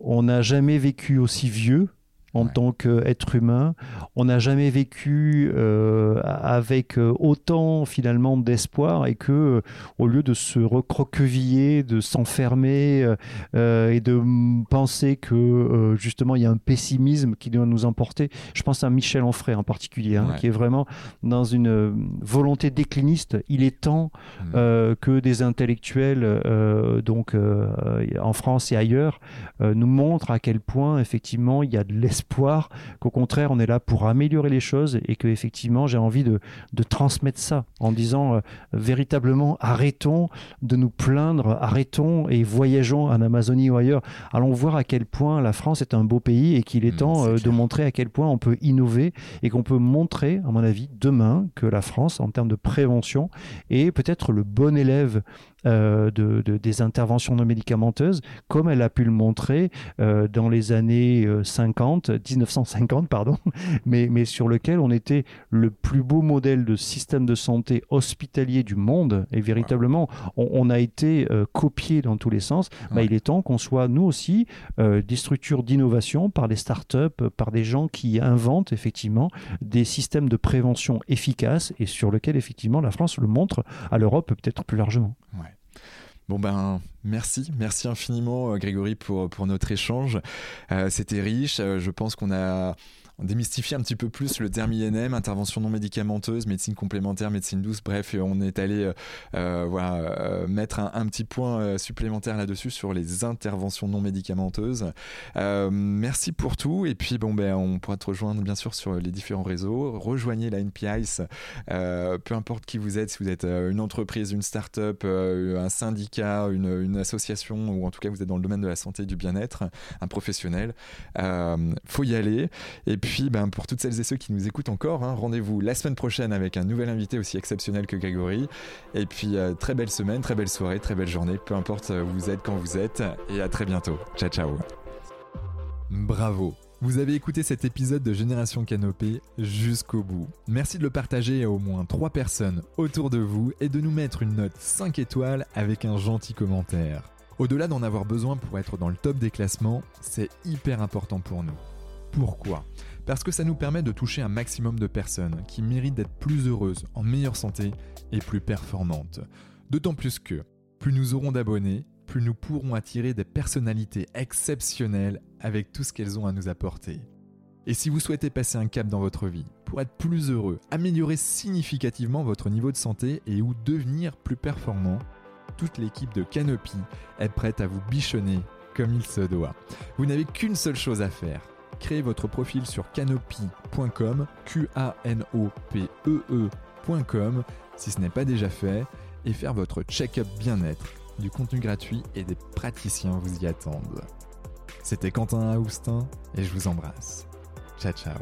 On n'a jamais vécu aussi vieux. En tant qu'être humain. On n'a jamais vécu euh, avec euh, autant finalement d'espoir et que au lieu de se recroqueviller, de s'enfermer et de penser que justement il y a un pessimisme qui doit nous emporter, je pense à Michel Onfray en particulier, hein, qui est vraiment dans une volonté décliniste. Il est temps mmh. que des intellectuels, donc en France et ailleurs, nous montrent à quel point effectivement il y a de l'espoir espoir, qu'au contraire, on est là pour améliorer les choses et que effectivement, j'ai envie de, transmettre ça en disant euh, véritablement arrêtons de nous plaindre, arrêtons et voyageons en Amazonie ou ailleurs. Allons voir à quel point la France est un beau pays et qu'il est mmh, temps euh, de montrer à quel point on peut innover et qu'on peut montrer, à mon avis, demain que la France, en termes de prévention, est peut-être le bon élève euh, de, des interventions non médicamenteuses, comme elle a pu le montrer euh, dans les années 50, euh, 1950, pardon, mais, mais sur lequel on était le plus beau modèle de système de santé hospitalier du monde. Et véritablement, on, a été copié dans tous les sens. Bah, il est temps qu'on soit, nous aussi, des structures d'innovation par des startups, par des gens qui inventent effectivement des systèmes de prévention efficaces et sur lesquels effectivement la France le montre à l'Europe peut-être plus largement. Bon ben merci, merci infiniment euh, Grégory pour, notre échange. Euh, c'était riche, euh, je pense qu'on a démystifier un petit peu plus le terme INM, intervention non médicamenteuse, médecine complémentaire, médecine douce, bref, on est allé euh, euh, euh, mettre un, petit point supplémentaire là-dessus sur les interventions non médicamenteuses. merci pour tout, et puis bon, ben, on pourra te rejoindre bien sûr sur les différents réseaux. Rejoignez la NPICE, peu importe qui vous êtes, si vous êtes une entreprise, une start-up, un syndicat, une, une, association, ou en tout cas vous êtes dans le domaine de la santé et du bien-être, un professionnel, faut y aller. Et puis puis, ben, pour toutes celles et ceux qui nous écoutent encore, hein, rendez-vous la semaine prochaine avec un nouvel invité aussi exceptionnel que Grégory. Et puis, euh, très belle semaine, très belle soirée, très belle journée, peu importe où vous êtes, quand vous êtes. Et à très bientôt. Ciao, ciao. Bravo. Vous avez écouté cet épisode de Génération Canopée jusqu'au bout. Merci de le partager à au moins 3 personnes autour de vous et de nous mettre une note 5 étoiles avec un gentil commentaire. Au-delà d'en avoir besoin pour être dans le top des classements, c'est hyper important pour nous. Pourquoi? Parce que ça nous permet de toucher un maximum de personnes qui méritent d'être plus heureuses, en meilleure santé et plus performantes. D'autant plus que, plus nous aurons d'abonnés, plus nous pourrons attirer des personnalités exceptionnelles avec tout ce qu'elles ont à nous apporter. Et si vous souhaitez passer un cap dans votre vie, pour être plus heureux, améliorer significativement votre niveau de santé et ou devenir plus performant, toute l'équipe de Canopy est prête à vous bichonner comme il se doit. Vous n'avez qu'une seule chose à faire, créer votre profil sur canopy.com, Q-A-N-O-P-E-E.com, si ce n'est pas déjà fait, et faire votre check-up bien-être. Du contenu gratuit et des praticiens vous y attendent. C'était Quentin Aoustin et je vous embrasse. Ciao ciao